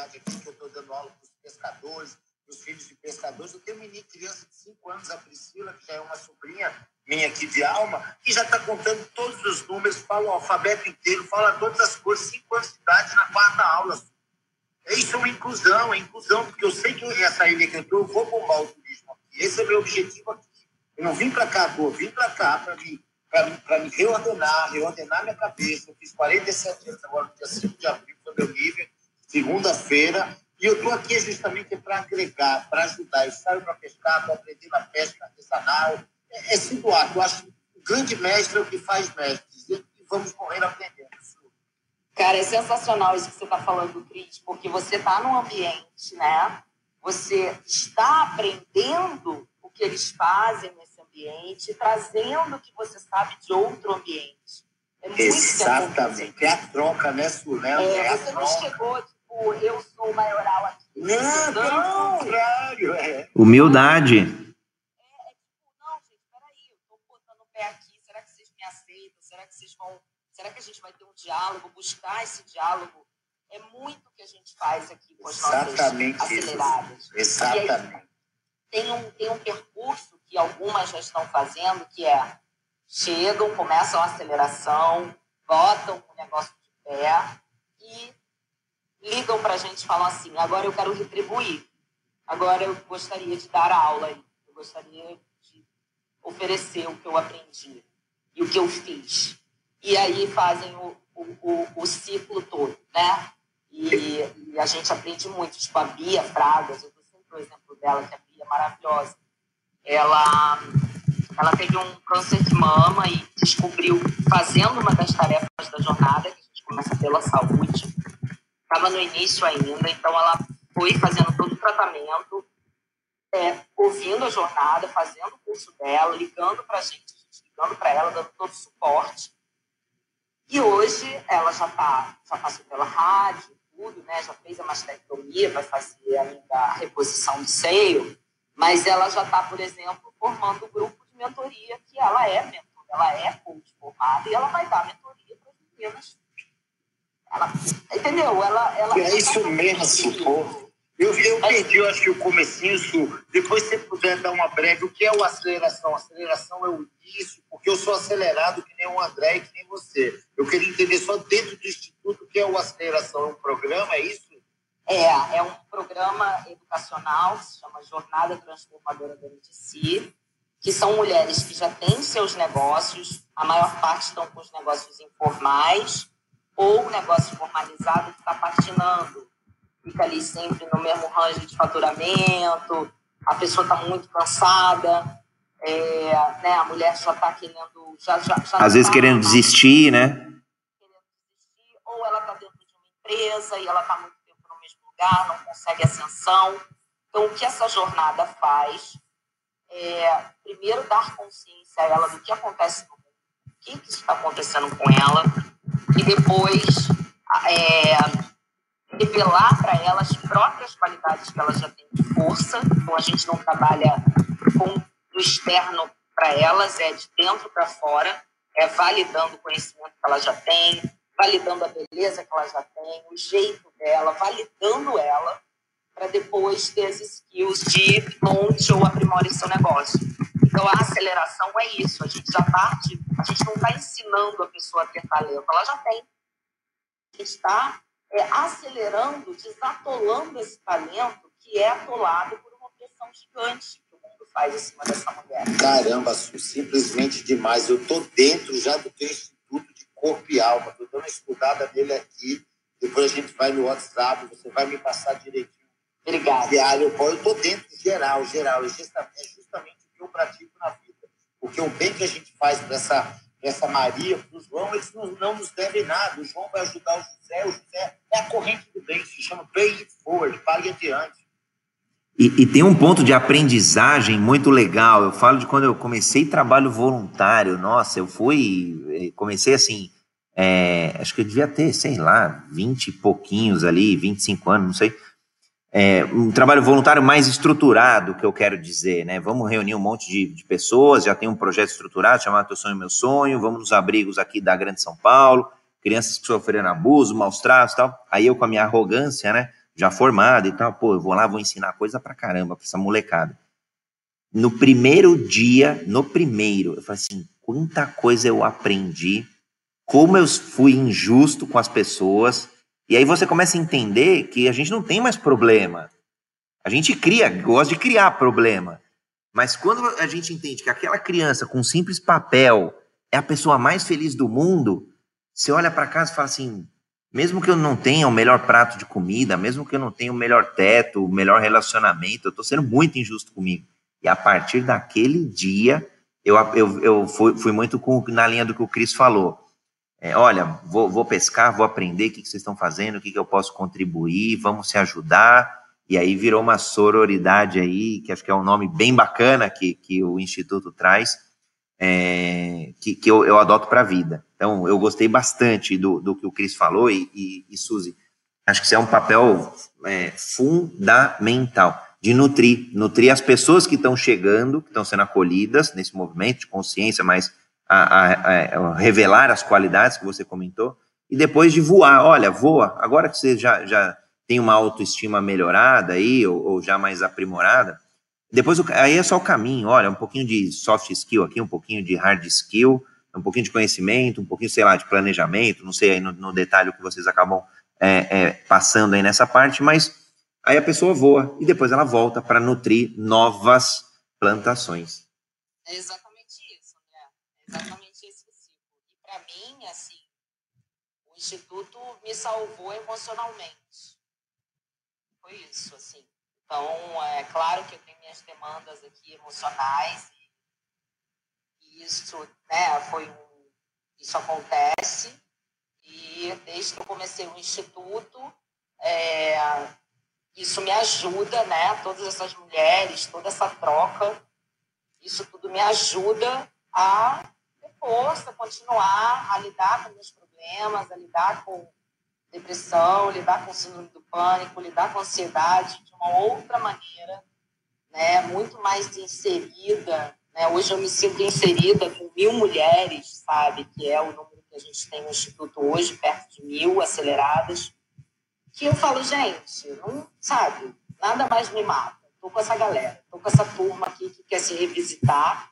Aqui que eu estou dando aula para os pescadores, para os filhos de pescadores. Eu tenho uma menina, criança de 5 anos, a Priscila, que já é uma sobrinha minha aqui de alma, que já está contando todos os números, fala o alfabeto inteiro, fala todas as coisas, 5 anos de idade na quarta aula. É isso é uma inclusão, é inclusão, porque eu sei que eu, essa ilha que eu eu vou bombar o turismo aqui. Esse é o meu objetivo aqui. Eu não vim para cá, eu vim para cá para me, para me reordenar, reordenar minha cabeça. Eu fiz 47 anos, agora dia 5 de abril foi meu nível, segunda-feira, e eu estou aqui justamente para agregar, para ajudar. Eu saio para pescar, para aprender na pesca artesanal, é, é se doar. Eu acho que o grande mestre é o que faz mestres. E vamos morrer aprendendo. Cara, é sensacional isso que você está falando, Cris, porque você está num ambiente, né? Você está aprendendo o que eles fazem nesse ambiente, trazendo o que você sabe de outro ambiente. É muito Exatamente. É a troca, né, Su? Né? É, é você não chegou, tipo, eu sou o maioral aqui. Não, pelo contrário. É. Humildade. vão. Será que a gente vai ter um diálogo, buscar esse diálogo? É muito que a gente faz aqui com as Exatamente nossas aceleradas. Isso. Exatamente. Aí, tem um, tem um percurso que algumas já estão fazendo, que é chegam, começam a aceleração, botam o negócio de pé ligam para a gente e falam assim: agora eu quero retribuir, agora eu gostaria de dar aula, eu gostaria de oferecer o que eu aprendi e o que eu fiz e aí fazem o, o, o, o ciclo todo, né? E, e, a gente aprende muito. Tipo, a Bia Fragas, eu dou sempre o exemplo dela, que a Bia é maravilhosa. Ela, ela teve um câncer de mama e descobriu, fazendo uma das tarefas da jornada, que a gente começa pela saúde, estava no início ainda, então ela foi fazendo todo o tratamento, é, ouvindo a jornada, fazendo o curso dela, ligando para a gente, ligando para ela, dando todo o suporte. E hoje ela já tá, já passou pela rádio, tudo, né? Já fez a mastectomia, vai fazer ainda a reposição do seio, mas ela já está, por exemplo, formando o um grupo de mentoria que ela é mentor, ela é coach formada e ela vai dar mentoria para as meninas. Ela, entendeu? Ela, ela, é isso mesmo, Supor. Eu, eu perdi, eu acho que o comecinho, Su. Depois, se você puder dar uma breve, o que é o aceleração? Aceleração é o início, porque eu sou acelerado que nem o André e que nem você. Eu queria entender só dentro do Instituto o que é o aceleração. É um programa, é isso? É, é um programa educacional que se chama Jornada Transformadora da si, que são mulheres que já têm seus negócios, a maior parte estão com os negócios informais, ou o negócio formalizado que está patinando fica ali sempre no mesmo range de faturamento, a pessoa está muito cansada, é, né, a mulher já está querendo. Já, já, já Às vezes tá, querendo desistir, né? Querendo desistir, ou ela está dentro de uma empresa e ela está muito tempo no mesmo lugar, não consegue ascensão. Então, o que essa jornada faz é, primeiro, dar consciência a ela do que acontece no mundo, o que, que está acontecendo com ela, e depois é, revelar para ela as próprias qualidades que ela já tem de força. Então, a gente não trabalha com o externo para elas, é de dentro para fora, é validando o conhecimento que ela já tem, validando a beleza que ela já tem, o jeito dela, validando ela, para depois ter as skills de monte ou aprimore seu negócio. Então, a aceleração é isso. A gente já parte, a gente não está ensinando a pessoa a ter talento, ela já tem. A gente está é, acelerando, desatolando esse talento que é atolado por uma pressão gigante que o mundo faz em cima dessa mulher. Caramba, simplesmente demais. Eu estou dentro já do teu Instituto de Corpo e Alma. Estou dando uma estudada nele aqui. Depois a gente vai no WhatsApp, você vai me passar direitinho. Obrigada. Eu estou dentro geral, geral. É justamente o que eu pratico na vida. Porque o bem que a gente faz para essa essa Maria, para o João, eles não, não, nos devem nada. O João vai ajudar o José, o José é a corrente do bem, se chama Pay It Forward, pague adiante. E, e, tem um ponto de aprendizagem muito legal. Eu falo de quando eu comecei trabalho voluntário. Nossa, eu fui, eh, comecei assim, é, acho que eu devia ter, sei lá, 20 e pouquinhos ali, 25 anos, não sei é, um trabalho voluntário mais estruturado, que eu quero dizer, né? Vamos reunir um monte de, de, pessoas, já tem um projeto estruturado chamado Teu Sonho Meu Sonho, vamos nos abrigos aqui da Grande São Paulo, crianças que sofreram abuso, maus tratos e tal. Aí eu com a minha arrogância, né? Já formado e tal, pô, eu vou lá, vou ensinar coisa pra caramba pra essa molecada. No primeiro dia, no primeiro, eu falei assim, quanta coisa eu aprendi, como eu fui injusto com as pessoas, e aí você começa a entender que a gente não tem mais problema. A gente cria, gosta de criar problema. Mas quando a gente entende que aquela criança com um simples papel é a pessoa mais feliz do mundo, você olha para casa e fala assim: mesmo que eu não tenha o melhor prato de comida, mesmo que eu não tenha o melhor teto, o melhor relacionamento, eu estou sendo muito injusto comigo. E a partir daquele dia, eu, eu, eu fui, fui muito com, na linha do que o Cris falou. É, olha, vou, vou, pescar, vou aprender o que, que vocês estão fazendo, o que, que eu posso contribuir, vamos se ajudar. E aí virou uma sororidade aí, que acho que é um nome bem bacana que, que o Instituto traz, é, que, que eu, eu adoto para a vida. Então, eu gostei bastante do, do que o Cris falou e, e, e Suzy, acho que isso é um papel é, fundamental de nutrir, nutrir as pessoas que estão chegando, que estão sendo acolhidas nesse movimento de consciência mais a, a, a, revelar as qualidades que você comentou, e depois de voar. Olha, voa. Agora que você já, já tem uma autoestima melhorada aí, ou, ou já mais aprimorada, depois aí é só o caminho. Olha, um pouquinho de soft skill aqui, um pouquinho de hard skill, um pouquinho de conhecimento, um pouquinho, sei lá, de planejamento, não sei aí no, no detalhe o que vocês acabam é, é, passando aí nessa parte, mas aí a pessoa voa e depois ela volta para nutrir novas plantações. É exatamente exatamente esse ciclo. E para mim, assim, o Instituto me salvou emocionalmente. Foi isso, assim. Então, é claro que eu tenho minhas demandas aqui emocionais e, isso, né, foi um, isso acontece e desde que eu comecei o Instituto, é, isso me ajuda, né, todas essas mulheres, toda essa troca, isso tudo me ajuda a força, continuar a lidar com meus problemas, a lidar com depressão, lidar com síndrome do pânico, lidar com ansiedade de uma outra maneira, né, muito mais inserida. Né? Hoje eu me sinto inserida com mil mulheres, sabe, que é o número que a gente tem no Instituto hoje, perto de mil aceleradas, que eu falo, gente, não sabe, nada mais me mata. Estou com essa galera, estou com essa turma aqui que quer se revisitar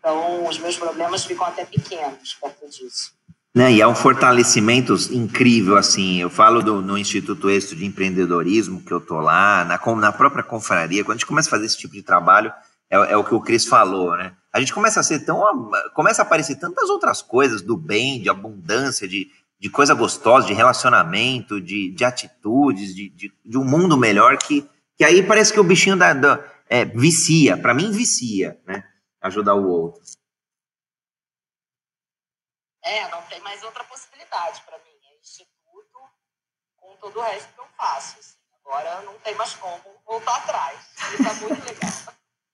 então, os meus problemas ficam até pequenos perto disso. Né, e é um fortalecimento incrível, assim, eu falo do, no Instituto Êxito de Empreendedorismo, que eu tô lá, na, na própria confraria, quando a gente começa a fazer esse tipo de trabalho, é, é, o que o Cris falou, né? A gente começa a ser tão, começa a aparecer tantas outras coisas do bem, de abundância, de, de coisa gostosa, de relacionamento, de, de atitudes, de, de, de um mundo melhor, que, que aí parece que o bichinho da, da é, vicia, para mim vicia, né? Ajudar o outro. É, não tem mais outra possibilidade para mim. É instituto com todo o resto que eu faço. Assim. Agora não tem mais como voltar atrás. Está muito legal.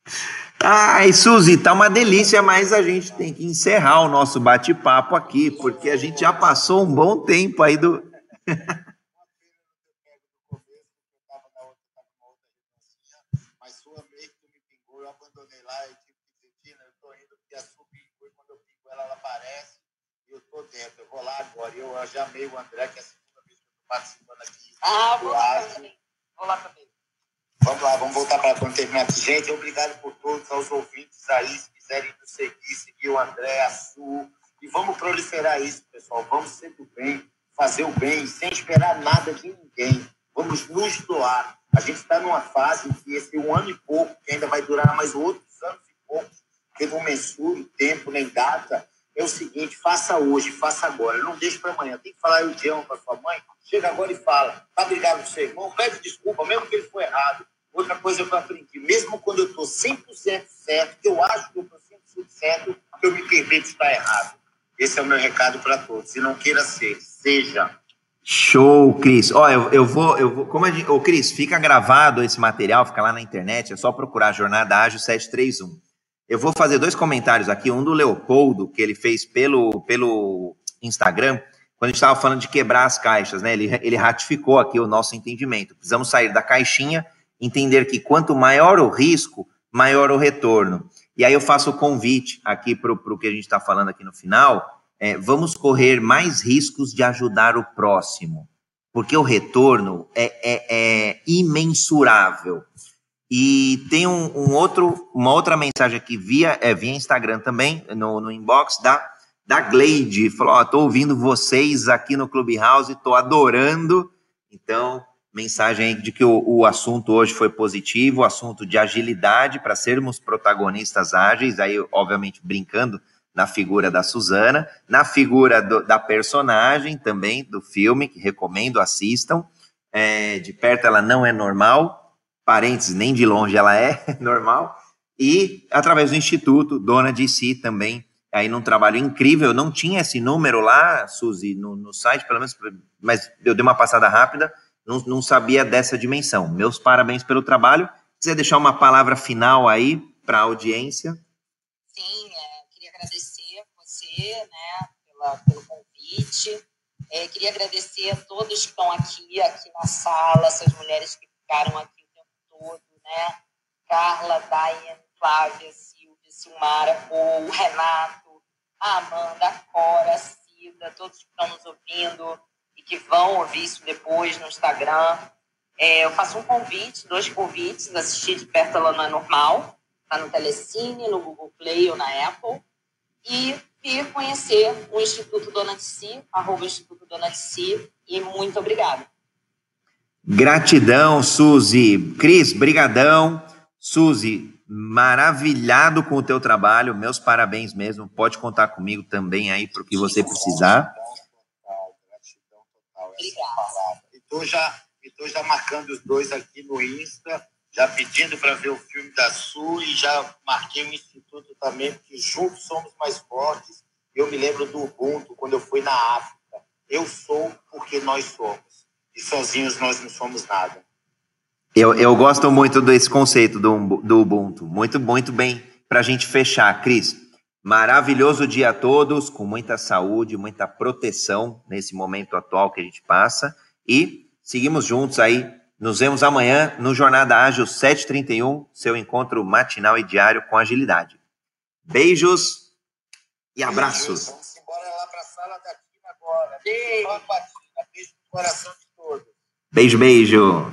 Ai, Suzy, tá uma delícia, mas a gente tem que encerrar o nosso bate-papo aqui, porque a gente já passou um bom tempo aí do. dela, ela aparece e eu tô dentro. Eu vou lá agora. Eu já amei o André, que é a segunda vez que eu tô participando aqui. Ah, vou lá também. Vou lá também. Vamos lá, vamos voltar para quando terminar aqui. Gente, obrigado por todos, aos ouvintes aí, se quiserem nos seguir, seguir o André, a Su. E vamos proliferar isso, pessoal. Vamos ser do bem, fazer o bem, sem esperar nada de ninguém. Vamos nos doar. A gente está numa fase que esse um ano e pouco, que ainda vai durar mais outros anos e poucos, que não mensuro tempo nem data, é o seguinte, faça hoje, faça agora. Não deixe para amanhã. Tem que falar eu te amo para sua mãe. Chega agora e fala. Tá brigado com seu irmão? Pede desculpa, mesmo que ele foi errado. Outra coisa que eu aprendi, mesmo quando eu estou 100% certo, que eu acho que eu estou 100% certo, eu me permito estar errado. Esse é o meu recado para todos. Se não queira ser, seja. Show, Cris. Ó, eu, eu vou, eu vou, como a gente, ô Cris, fica gravado esse material, fica lá na internet, é só procurar Jornada Ágil 731. Eu vou fazer dois comentários aqui, um do Leopoldo, que ele fez pelo, pelo Instagram, quando a gente estava falando de quebrar as caixas, né? Ele, ele ratificou aqui o nosso entendimento. Precisamos sair da caixinha, entender que quanto maior o risco, maior o retorno. E aí eu faço o convite aqui para o que a gente está falando aqui no final. É, vamos correr mais riscos de ajudar o próximo, porque o retorno é, é, é imensurável. E tem um, um, outro, uma outra mensagem aqui via, é, via Instagram também, no, no inbox da, da Gleide. Falou: Ó, tô ouvindo vocês aqui no Clubhouse, tô adorando. Então, mensagem de que o, o assunto hoje foi positivo, o assunto de agilidade para sermos protagonistas ágeis, aí, obviamente, brincando na figura da Suzana, na figura do, da personagem também do filme, que recomendo, assistam. É, de perto ela não é normal, parênteses, nem de longe ela é normal, e através do Instituto, dona de si também, aí num trabalho incrível, não tinha esse número lá, Suzy, no, no site, pelo menos, mas eu dei uma passada rápida, não, não sabia dessa dimensão. Meus parabéns pelo trabalho. Quiser deixar uma palavra final aí para a audiência? Sim, é, queria agradecer você, né, pela, pelo convite. É, queria agradecer a todos que estão aqui, aqui na sala, essas mulheres que ficaram aqui todo, né? Carla, Diane, Flávia, Silvia, Silmara, o Renato, a Amanda, a Cora, a Cida, todos que estão nos ouvindo e que vão ouvir isso depois no Instagram. É, eu faço um convite, dois convites, assistir de perto ela não é normal, tá no Telecine, no Google Play ou na Apple, e vir conhecer o Instituto Dona de Si, arroba Instituto Dona de Si, e muito obrigada. Gratidão, Suzy. Cris, brigadão. Suzy, maravilhado com o teu trabalho. Meus parabéns mesmo. Pode contar comigo também aí para o que você precisar. Gratidão total. Estou já, estou já marcando os dois aqui no Insta, já pedindo para ver o filme da Su e já marquei o Instituto também, porque juntos somos mais fortes. Eu me lembro do Ubuntu, quando eu fui na África. Eu sou porque nós somos e sozinhos nós não somos nada. Eu, eu gosto muito desse conceito do, do Ubuntu. Muito, muito bem para a gente fechar. Cris, maravilhoso dia a todos, com muita saúde, muita proteção nesse momento atual que a gente passa. E seguimos juntos aí. Nos vemos amanhã no Jornada Ágil 731, seu encontro matinal e diário com agilidade. Beijos e abraços. Beijos. Vamos embora lá para a sala daqui agora. Beijo. Beijo no coração de Beijo, beijo.